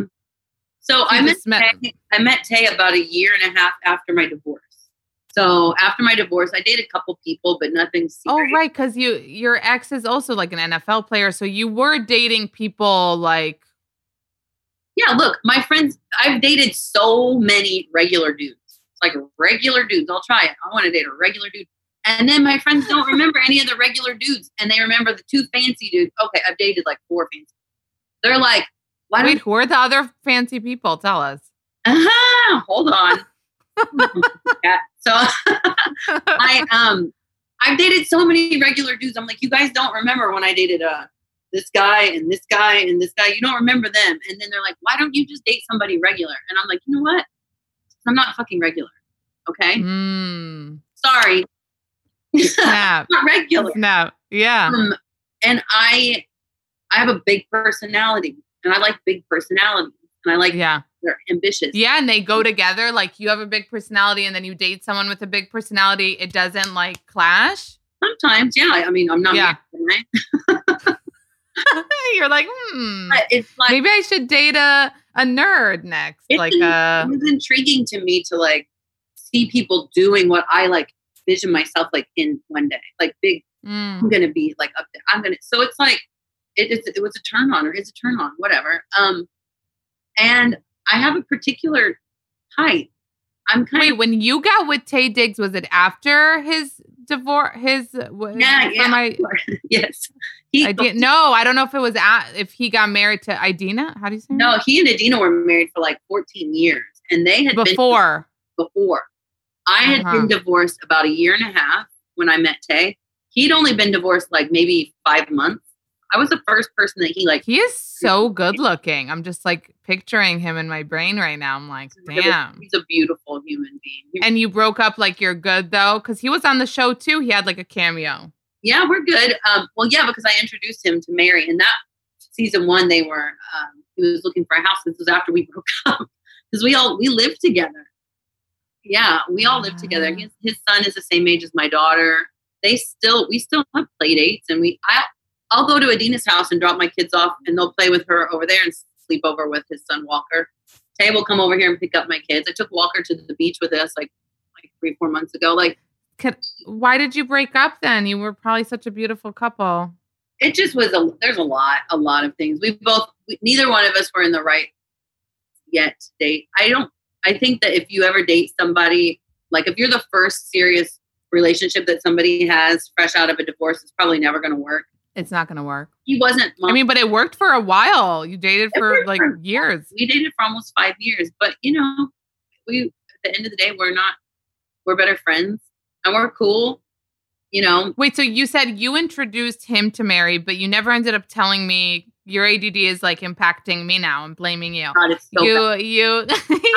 So I met, met Taye, I met Taye about a year and a half after my divorce. So after my divorce, I dated a couple people, but nothing. Serious. Oh, right, because you your ex is also like an NFL player, so you were dating people like. Yeah, look, my friends. I've dated so many regular dudes, like regular dudes. I'll try it. I want to date a regular dude, and then my friends don't remember any of the regular dudes, and they remember the two fancy dudes. Okay, I've dated like four fancy. They're like, why Wait, who are the other fancy people? Tell us. Uh-huh, hold on. yeah. So I um I've dated so many regular dudes. I'm like, you guys don't remember when I dated uh this guy and this guy and this guy. You don't remember them. And then they're like, why don't you just date somebody regular? And I'm like, you know what? I'm not fucking regular. Okay. Mm. Sorry. Snap. not regular. Snap. Yeah. Um, and I I have a big personality and I like big personalities. And I like yeah they're ambitious. Yeah, and they go together. Like you have a big personality, and then you date someone with a big personality. It doesn't like clash. Sometimes, yeah. I mean, I'm not. Yeah. You're like, hmm. it's like maybe I should date a a nerd next. Like, in, uh, it was intriguing to me to like see people doing what I like vision myself like in one day. Like big, mm. I'm gonna be like up there. I'm gonna. So it's like it is. It was a turn on, or is a turn on, whatever. Um, and I have a particular height. I'm kind Wait, of, when you got with Taye Diggs, was it after his divorce? His yeah, yeah, my, yes. He, I did, no, I don't know if it was at, if he got married to Idina. How do you say? No, that? he and Idina were married for like 14 years, and they had before been, before. I had uh-huh. been divorced about a year and a half when I met Taye. He'd only been divorced like maybe five months, I was the first person that he like. He is so good looking. I'm just like picturing him in my brain right now. I'm like, damn. He's a beautiful human being. And you broke up like you're good though, because he was on the show too. He had like a cameo. Yeah, we're good. Um, well, yeah, because I introduced him to Mary, and that season one they were. Um, he was looking for a house. This was after we broke up because we all we lived together. Yeah, we all lived together. His, his son is the same age as my daughter. They still we still have play dates, and we I I'll go to Idina's house and drop my kids off, and they'll play with her over there and sleep over with his son Walker. Taye will come over here and pick up my kids. I took Walker to the beach with us like like three four months ago. Like, Could, why did you break up then? You were probably such a beautiful couple. It just was a. There's a lot, a lot of things. We both, we, neither one of us were in the right yet to date. I don't. I think that if you ever date somebody, like if you're the first serious relationship that somebody has fresh out of a divorce, it's probably never going to work. It's not going to work. He wasn't. Mom. I mean, but it worked for a while. You dated for like for, years. We dated for almost five years, but you know, we at the end of the day, we're not. We're better friends, and we're cool. You know. Wait, so you said you introduced him to Mary, but you never ended up telling me your ADD is like impacting me now. I'm blaming you. God, so you, bad. you.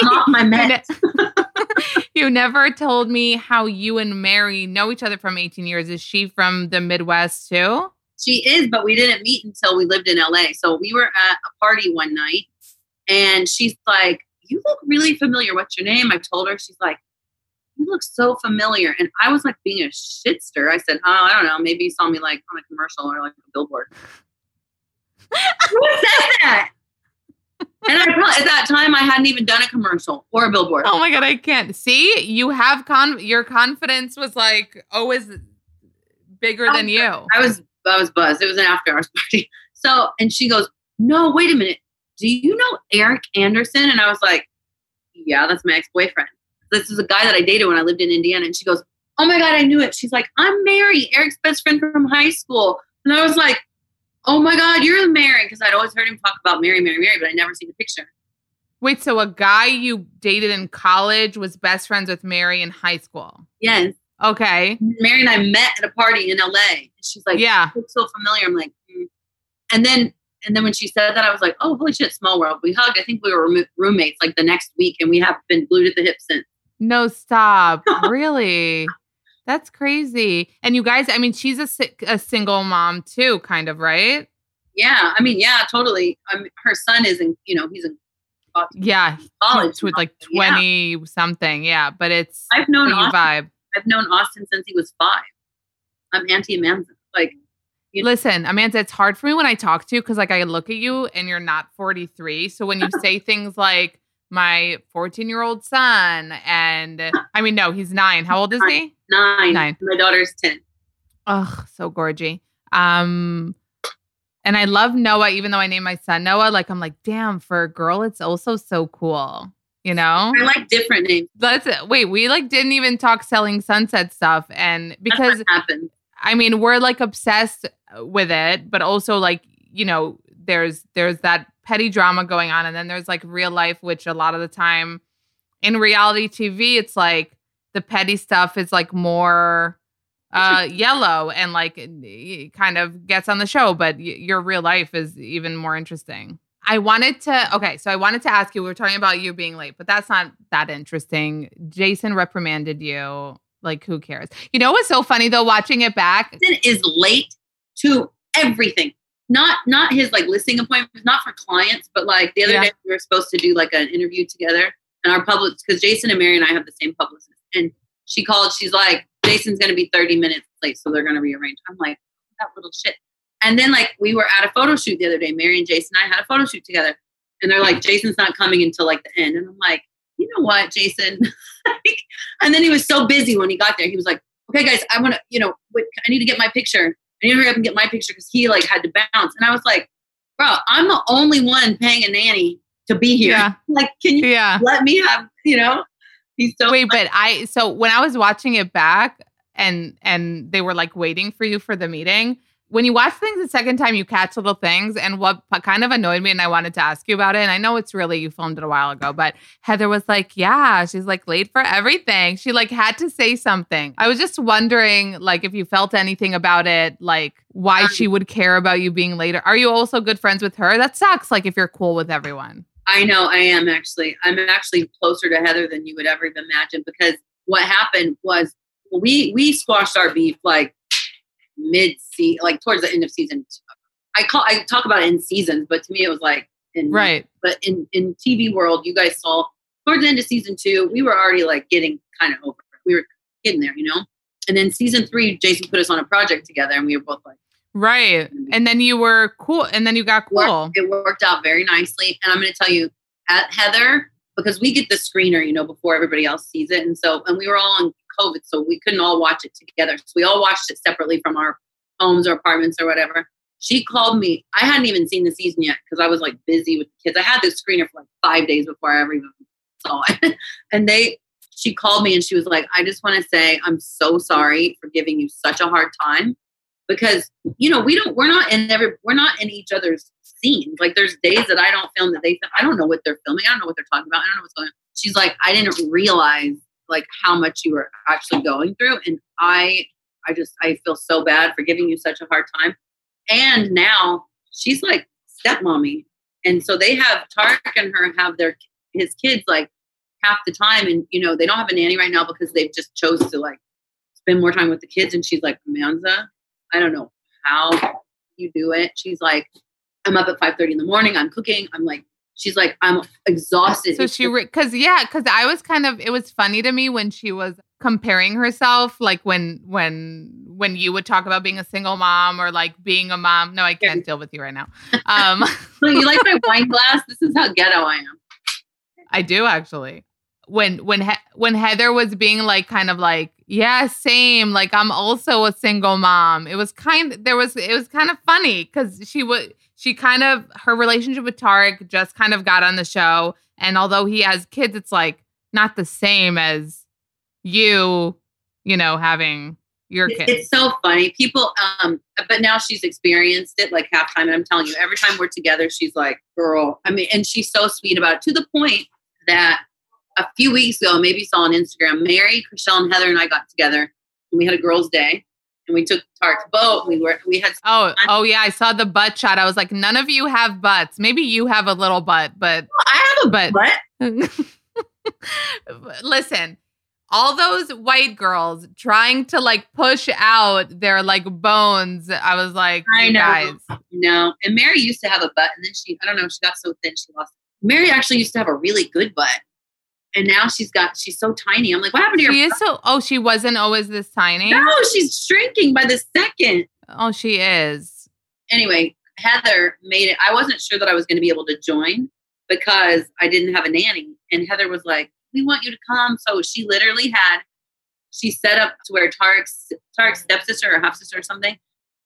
I'm off my meds. you never told me how you and Mary know each other from 18 years. Is she from the Midwest too? She is, but we didn't meet until we lived in LA. So we were at a party one night and she's like, You look really familiar. What's your name? I told her. She's like, You look so familiar. And I was like being a shitster. I said, Oh, I don't know. Maybe you saw me like on a commercial or like a billboard. Who said that? and I probably at that time I hadn't even done a commercial or a billboard. Oh my god, I can't see. You have con. Your confidence was like always bigger than you. I was I was buzzed. It was an after hours party. So, and she goes, No, wait a minute. Do you know Eric Anderson? And I was like, Yeah, that's my ex boyfriend. This is a guy that I dated when I lived in Indiana. And she goes, Oh my God, I knew it. She's like, I'm Mary, Eric's best friend from high school. And I was like, Oh my God, you're Mary. Because I'd always heard him talk about Mary, Mary, Mary, but I never seen the picture. Wait, so a guy you dated in college was best friends with Mary in high school? Yes. Okay. Mary and I met at a party in LA. And she's like, Yeah. Looks so familiar. I'm like, mm. and then and then when she said that, I was like, oh, holy shit, small world. We hugged. I think we were roommates like the next week, and we have been glued at the hip since. No, stop. really? That's crazy. And you guys, I mean, she's a, a single mom too, kind of, right? Yeah, I mean, yeah, totally. I mean, her son is in, you know, he's in yeah, college, with like Yeah. twenty something. Yeah, but it's I've known Austin. vibe. I've known Austin since he was five. I'm Auntie Amanza. Like, you- Listen, Amanza, it's hard for me when I talk to you because like I look at you and you're not 43. So when you say things like my 14 year old son and I mean no, he's nine. How old is he? nine. Nine. My daughter's ten. Ugh, so gorgy. Um and I love Noah, even though I named my son Noah. Like I'm like, damn, for a girl, it's also so cool. You know? I like different names. That's wait, we like didn't even talk selling sunset stuff. And because happened. I mean, we're like obsessed with it, but also like, you know, there's there's that petty drama going on and then there's like real life which a lot of the time in reality TV it's like the petty stuff is like more uh yellow and like kind of gets on the show, but y- your real life is even more interesting. I wanted to okay, so I wanted to ask you we were talking about you being late, but that's not that interesting. Jason reprimanded you. Like who cares? You know what's so funny though watching it back? Jason is late to everything. Not not his like listing appointments, not for clients, but like the other Yeah. day we were supposed to do like an interview together, and our public because Jason and Mary and I have the same publicist, and she called. She's like, Jason's going to be thirty minutes late, so they're going to rearrange. I'm like, that little shit. And then like we were at a photo shoot the other day. Mary and Jason and I had a photo shoot together, and they're like, Jason's not coming until like the end, and I'm like, you know what, Jason? and then he was so busy when he got there. He was like, okay, guys, I want to, you know, wait, I need to get my picture. I need to hurry up and get my picture because he like had to bounce. And I was like, bro, I'm the only one paying a nanny to be here. Yeah. Like, can you Yeah. let me have, you know? He's so Wait, but I so when I was watching it back and and they were like waiting for you for the meeting. When you watch things the second time, you catch little things. And what kind of annoyed me, and I wanted to ask you about it. And I know it's really you filmed it a while ago, but Heather was like, "Yeah, she's like late for everything." She like had to say something. I was just wondering, like, if you felt anything about it, like why Um, she would care about you being later. Are you also good friends with her? That sucks. Like if you're cool with everyone. I know I am actually. I'm actually closer to Heather than you would ever even imagine because what happened was we we squashed our beef like mid season, like towards the end of season. I call I talk about it in seasons, but to me it was like in Right. But in in TV world, you guys saw towards the end of season two, we were already like getting kind of over it. We were getting there, you know. And then season three, Jason put us on a project together, and we were both like. Right. And then you were cool. And then you got cool. it worked out very nicely. And I'm going to tell you, at Heather, because we get the screener, you know, before everybody else sees it, and so and we were all on COVID, so we couldn't all watch it together. So we all watched it separately from our homes or apartments or whatever. She called me. I hadn't even seen the season yet because I was like busy with the kids. I had the screener for like five days before I ever even saw it. and they, she called me and she was like, "I just want to say I'm so sorry for giving you such a hard time." because you know we don't we're not in every we're not in each other's scenes like there's days that i don't film that they i don't know what they're filming i don't know what they're talking about i don't know what's going on she's like i didn't realize like how much you were actually going through and i i just i feel so bad for giving you such a hard time and now she's like stepmommy and so they have Tarek and her have their his kids like half the time and you know they don't have a nanny right now because they've just chose to like spend more time with the kids and she's like Manza I don't know how you do it. She's like, I'm up at 5:30 in the morning. I'm cooking. I'm like, she's like, I'm exhausted. So she, because yeah, because I was kind of, it was funny to me when she was comparing herself, like when, when, when you would talk about being a single mom or like being a mom. No, I can't deal with you right now. Um, you like my wine glass? This is how ghetto I am. I do actually. When when he- when Heather was being like kind of like yeah same like I'm also a single mom. It was kind there was it was kind of funny because she would she kind of her relationship with Tarek just kind of got on the show and although he has kids it's like not the same as you you know having your kids. It's so funny. People, um, but now she's experienced it like half time. And I'm telling you, every time we're together, she's like, girl. I mean, and she's so sweet about it to the point that a few weeks ago, maybe saw on Instagram, Mary, Chrishell, and Heather and I got together and we had a girls' day and we took Tarek's boat. We were, we had, Oh, oh yeah, I saw the butt shot. I was like, none of you have butts. Maybe you have a little butt, but I have a But- butt. Listen, all those white girls trying to like push out their like bones. I was like, I know. guys. No. And Mary used to have a butt, and then she, I don't know, she got so thin she lost. Mary actually used to have a really good butt, and now she's got, she's so tiny. I'm like, what happened to your? She is so. Oh, she wasn't always this tiny. No, she's shrinking by the second. Oh, she is. Anyway, Heather made it. I wasn't sure that I was going to be able to join because I didn't have a nanny, and Heather was like, "We want you to come." So she literally had, she set up to where Tarek's Tarek's stepsister or half sister or something.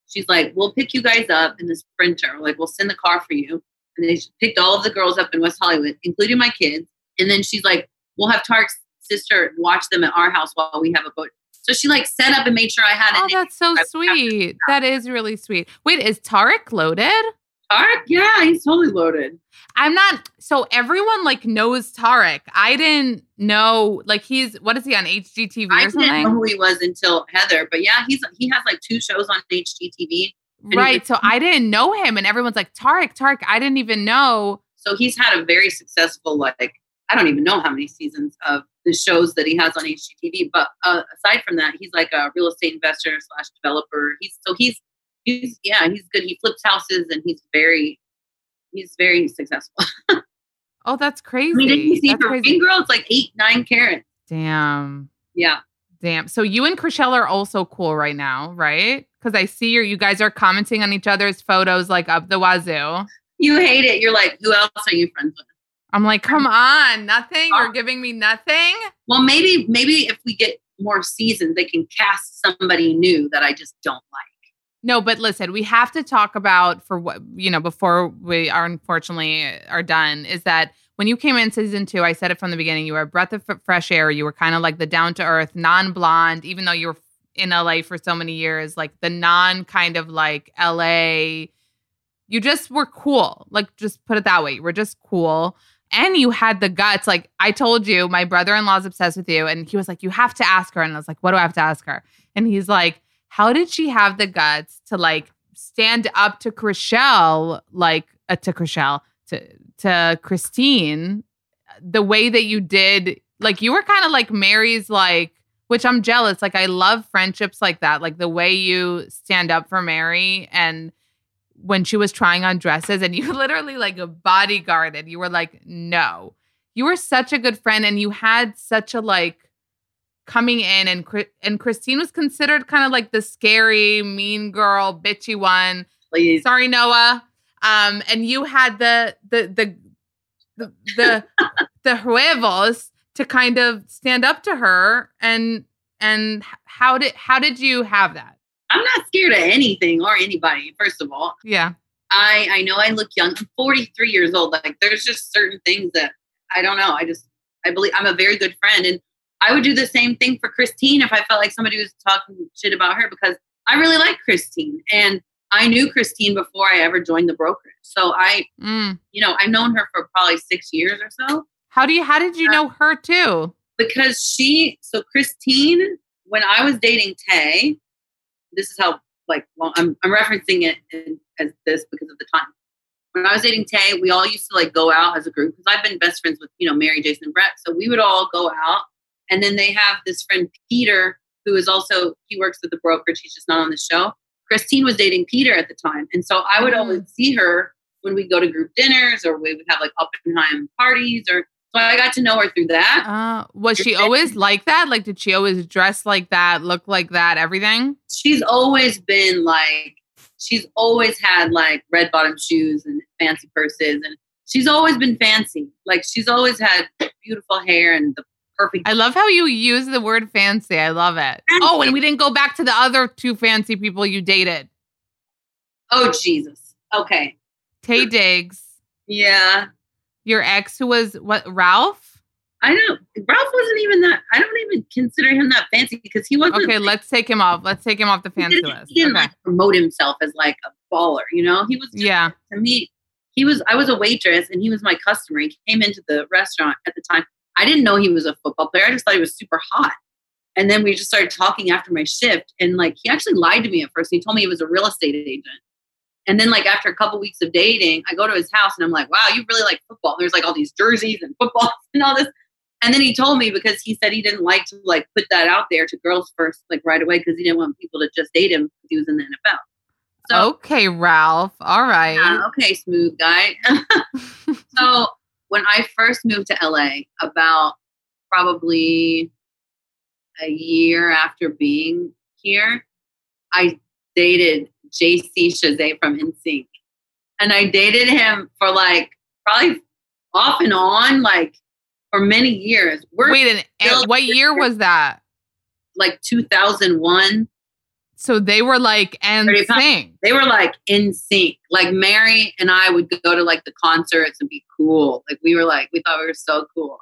She's like, "We'll pick you guys up in the sprinter. Like, we'll send the car for you." And they picked all of the girls up in West Hollywood, including my kids. And then she's like, "We'll have Tarek's sister watch them at our house while we have a boat." So she like set up and made sure I had Oh, that's so sweet. That is really sweet. Wait, is Tarek loaded? Tarek, yeah, he's totally loaded. I'm not. So everyone like knows Tarek. I didn't know. Like he's what is he on HGTV or I or didn't know who he was until Heather, but yeah, he's he has like two shows on HGTV. Right. So I didn't know him, and everyone's like Tarek, Tarek. I didn't even know. So he's had a very successful like I don't even know how many seasons of the shows that he has on HGTV. But uh, aside from that, he's like a real estate investor slash developer. He's so he's he's yeah he's good. He flips houses and he's very he's very successful. Oh, that's crazy. I mean, did you see That's for crazy. It's like eight nine carats. Damn. Yeah. Damn. So you and Chrishell are also cool right now, right? Because I see you you guys are commenting on each other's photos like up the wazoo. You hate it. You're like, who else are you friends with? I'm like, come on, nothing. You're uh, giving me nothing. Well, maybe maybe if we get more seasons, they can cast somebody new that I just don't like. No, but listen, we have to talk about for what you know before we are unfortunately uh, are done. Is that when you came in season two? I said it from the beginning. You were a breath of fresh air. You were kind of like the down to earth, non blonde, even though you were in LA for so many years, like the non kind of like LA. You just were cool. Like just put it that way. You were just cool. And you had the guts. Like I told you, my brother in law's obsessed with you. And he was like, You have to ask her. And I was like, What do I have to ask her? And he's like, How did she have the guts to like stand up to Chrishell, like uh, to Chrishell, to to Christine, the way that you did? Like you were kind of like Mary's like which I'm jealous. Like I love friendships like that. Like the way you stand up for Mary and when she was trying on dresses and you literally like bodyguarded. You were like, no. You were such a good friend and you had such a like coming in and and Christine was considered kind of like the scary, mean girl, bitchy one. Please. Sorry, Noah. Um, and you had the the the the the, the huevos to kind of stand up to her and and how did how did you have that? I'm not scared of anything or anybody. First of all, Yeah. I I know I look young. I'm 43 years old. Like there's just certain things that I don't know. I just I believe I'm a very good friend, and I would do the same thing for Christine if I felt like somebody was talking shit about her because I really like Christine, and I knew Christine before I ever joined the brokerage. So I, Mm. you know, I've known her for probably six years or so. How do you how did you know her too? because she so christine when i was dating taye this is how like well i'm, I'm referencing it in, as this because of the time. When i was dating taye we all used to like go out as a group because i've been best friends with you know mary jason and brett. So we would all go out and then they have this friend peter who is also he works with the brokerage. He's just not on the show. Christine was dating peter at the time and so i would Mm. always see her when we go to group dinners or we would have like oppenheim parties or so i got to know her through that Uh, was she always like that? Like, did she always dress like that, look like that, everything? she's always been like she's always had like red bottom shoes and fancy purses and she's always been fancy like she's always had beautiful hair and the perfect I love how you use the word fancy. I love it. Oh, and we didn't go back to the other two fancy people you dated. oh jesus okay Taye Diggs, yeah your ex who was what Ralph? i don't ralph wasn't even that i don't even consider him that fancy because he wasn't Okay, like, let's take him off. Let's take him off the fancy didn't, list. he didn't Okay. like promote himself as like a baller you know he was just Yeah. to me, he was I was a waitress and he was my customer. He came into the restaurant at the time. I didn't know he was a football player. I just thought he was super hot. And then we just started talking after my shift. And like he actually lied to me at first. He told me he was a real estate agent. And then like after a couple weeks of dating, I go to his house and I'm like, wow, you really like football. And there's like all these jerseys and footballs and all this. And then he told me because he said he didn't like to like put that out there to girls first, like right away, because he didn't want people to just date him because he was in the NFL. So, okay, Ralph. All right. yeah, okay, smooth guy. so when I first moved to LA, about probably a year after being here, I dated JC Chasez from NSYNC. And I dated him for like probably off and on, like for many years. We're Wait, and, what year was that? like 2001. So they were like and They were like in sync. Like Mary and I would go to like the concerts and be cool. Like we were like, we thought we were so cool.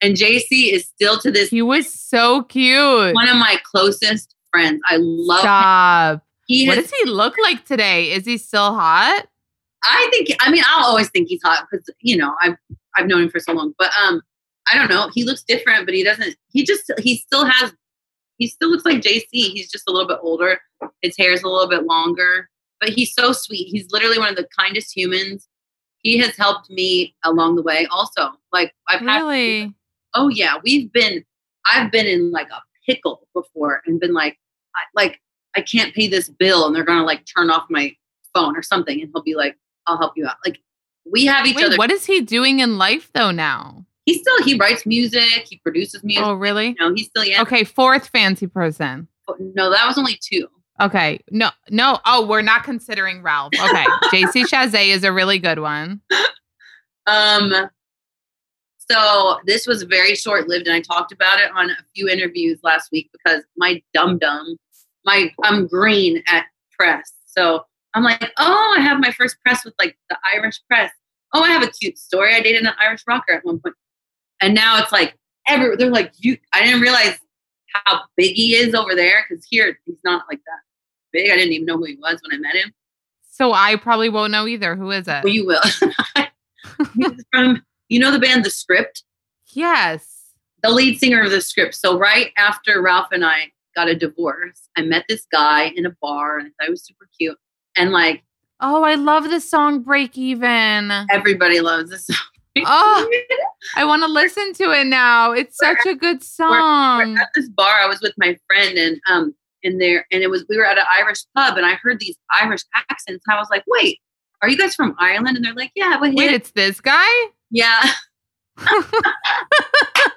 And JC is still to this He was so cute. one of my closest friends. I love him. He What has, does he look like today? Is he still hot? I think I mean I'll always think he's hot because you know I've I've known him for so long. But um I don't know. He looks different, but he doesn't he just he still has he still looks like JC. He's just a little bit older. His hair is a little bit longer. But he's so sweet. He's literally one of the kindest humans. He has helped me along the way also. Like I've had Really? oh yeah we've been i've been in like a pickle before and been like I, like i can't pay this bill and they're gonna like turn off my phone or something and he'll be like i'll help you out like we have each Wait, other what is he doing in life though now? he still he writes music he produces music Oh, really? No, he's still yeah Okay, fourth fancy person. no that was only two Okay. No, no. Oh, we're not considering Ralph. Okay. JC Chasez is a really good one. um so this was very short lived and i talked about it on a few interviews last week because my dum dum my i'm green at press so i'm like oh i have my first press with like the irish press oh i have a cute story i dated an irish rocker at one point and now it's like every they're like you i didn't realize how big he is over there because here he's not like that big i didn't even know who he was when i met him So I probably won't know either. Who is it? well you will he's from you know the band the script Yes. the lead singer of the script. So right after Ralph and I got a divorce, I met this guy in a bar and I thought he was super cute. And like Oh, I love the song Break Even. everybody loves this song. Oh. I want to listen to it now. It's such a good song. at this bar, I was with my friend and um in there and it was we were at an Irish pub and I heard these Irish accents. I was like, wait, are you guys from Ireland? And they're like, yeah, but Wait, it's this guy? yeah.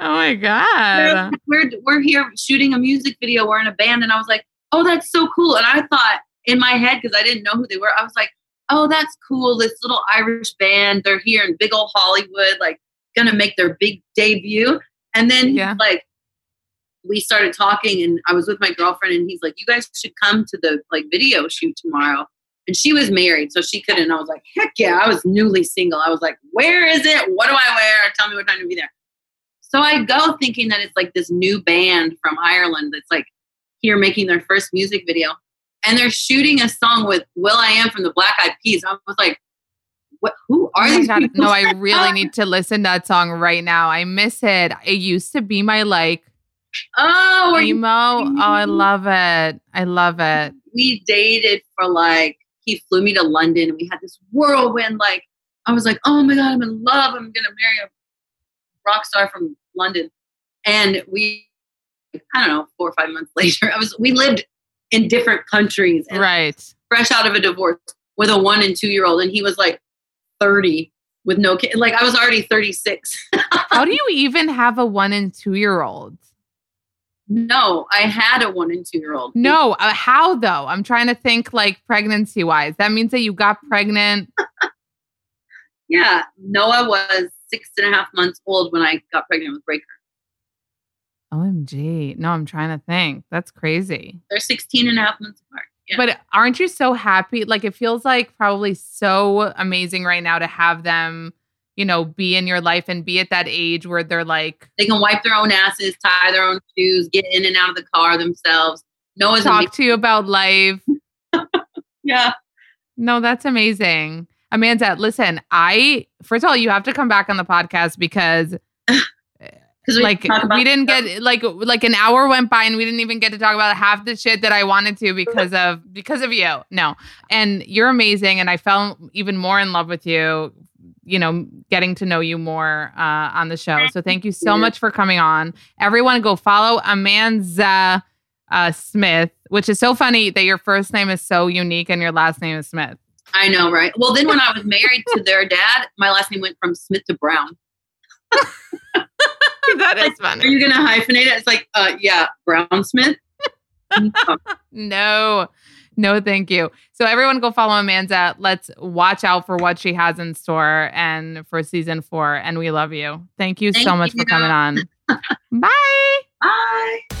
Oh my god. we're we're here shooting a music video. We're in a band, and I was like, "Oh, that's so cool!" And I thought in my head because I didn't know who they were. I was like, "Oh, that's cool! This little Irish band. They're here in big old Hollywood, like gonna make their big debut." And then Yeah. like we started talking, and I was with my girlfriend, and he's like, "You guys should come to the like video shoot tomorrow." And she was married, so she couldn't. I was like, "Heck yeah!" I was newly single. I was like, "Where is it? What do I wear? Tell me what time to be there." So I go thinking that it's like this new band from Ireland that's like here making their first music video. And they're shooting a song with will.i.am from the Black Eyed Peas. I was like, what who are Oh these God. people? No, I really need to listen to that song right now. I miss it. It used to be my like Oh, emo. Oh, I love it. I love it. we dated for like he flew me to London and we had this whirlwind like I was like, oh my god, I'm in love. I'm gonna marry a rock star from London. And we I don't know, four or five months later, I was we lived in different countries and Right. fresh out of a divorce with a one and two year old, and he was like 30 with no kid. Like I was already 36. How do you even have a one and two year old? no, I had a one and two year old. No, uh, how though? I'm trying to think like pregnancy wise. That means that you got pregnant. Yeah. Noah was six and a half months old when I got pregnant with Braker. OMG. No, I'm trying to think. That's crazy. They're 16 and a half months apart. Yeah. But aren't you so happy? Like it feels like probably so amazing right now to have them, you know, be in your life and be at that age where they're like they can wipe their own asses, tie their own shoes, get in and out of the car themselves. Noah's talk amazing. to you about life. Yeah. No, that's amazing. Amanza, listen, I first of all, you have to come back on the podcast because we like we didn't stuff. get like like an hour went by and we didn't even get to talk about half the shit that I wanted to because of because of you. No. And you're amazing and I fell even more in love with you you know, getting to know you more uh, on the show. So thank you so much for coming on. Everyone, go follow Amanza uh, Smith, which is so funny that your first name is so unique and your last name is Smith. I know, right? Well, then when I was married to their dad, my last name went from Smith to Brown. that is funny. Are you gonna hyphenate it? It's like, uh, yeah, Brown Smith. No, no, thank you. So everyone go follow Amanza. Let's watch out for what she has in store and for season four. And we love you. Thank you so Thank much for coming on. Bye. Bye.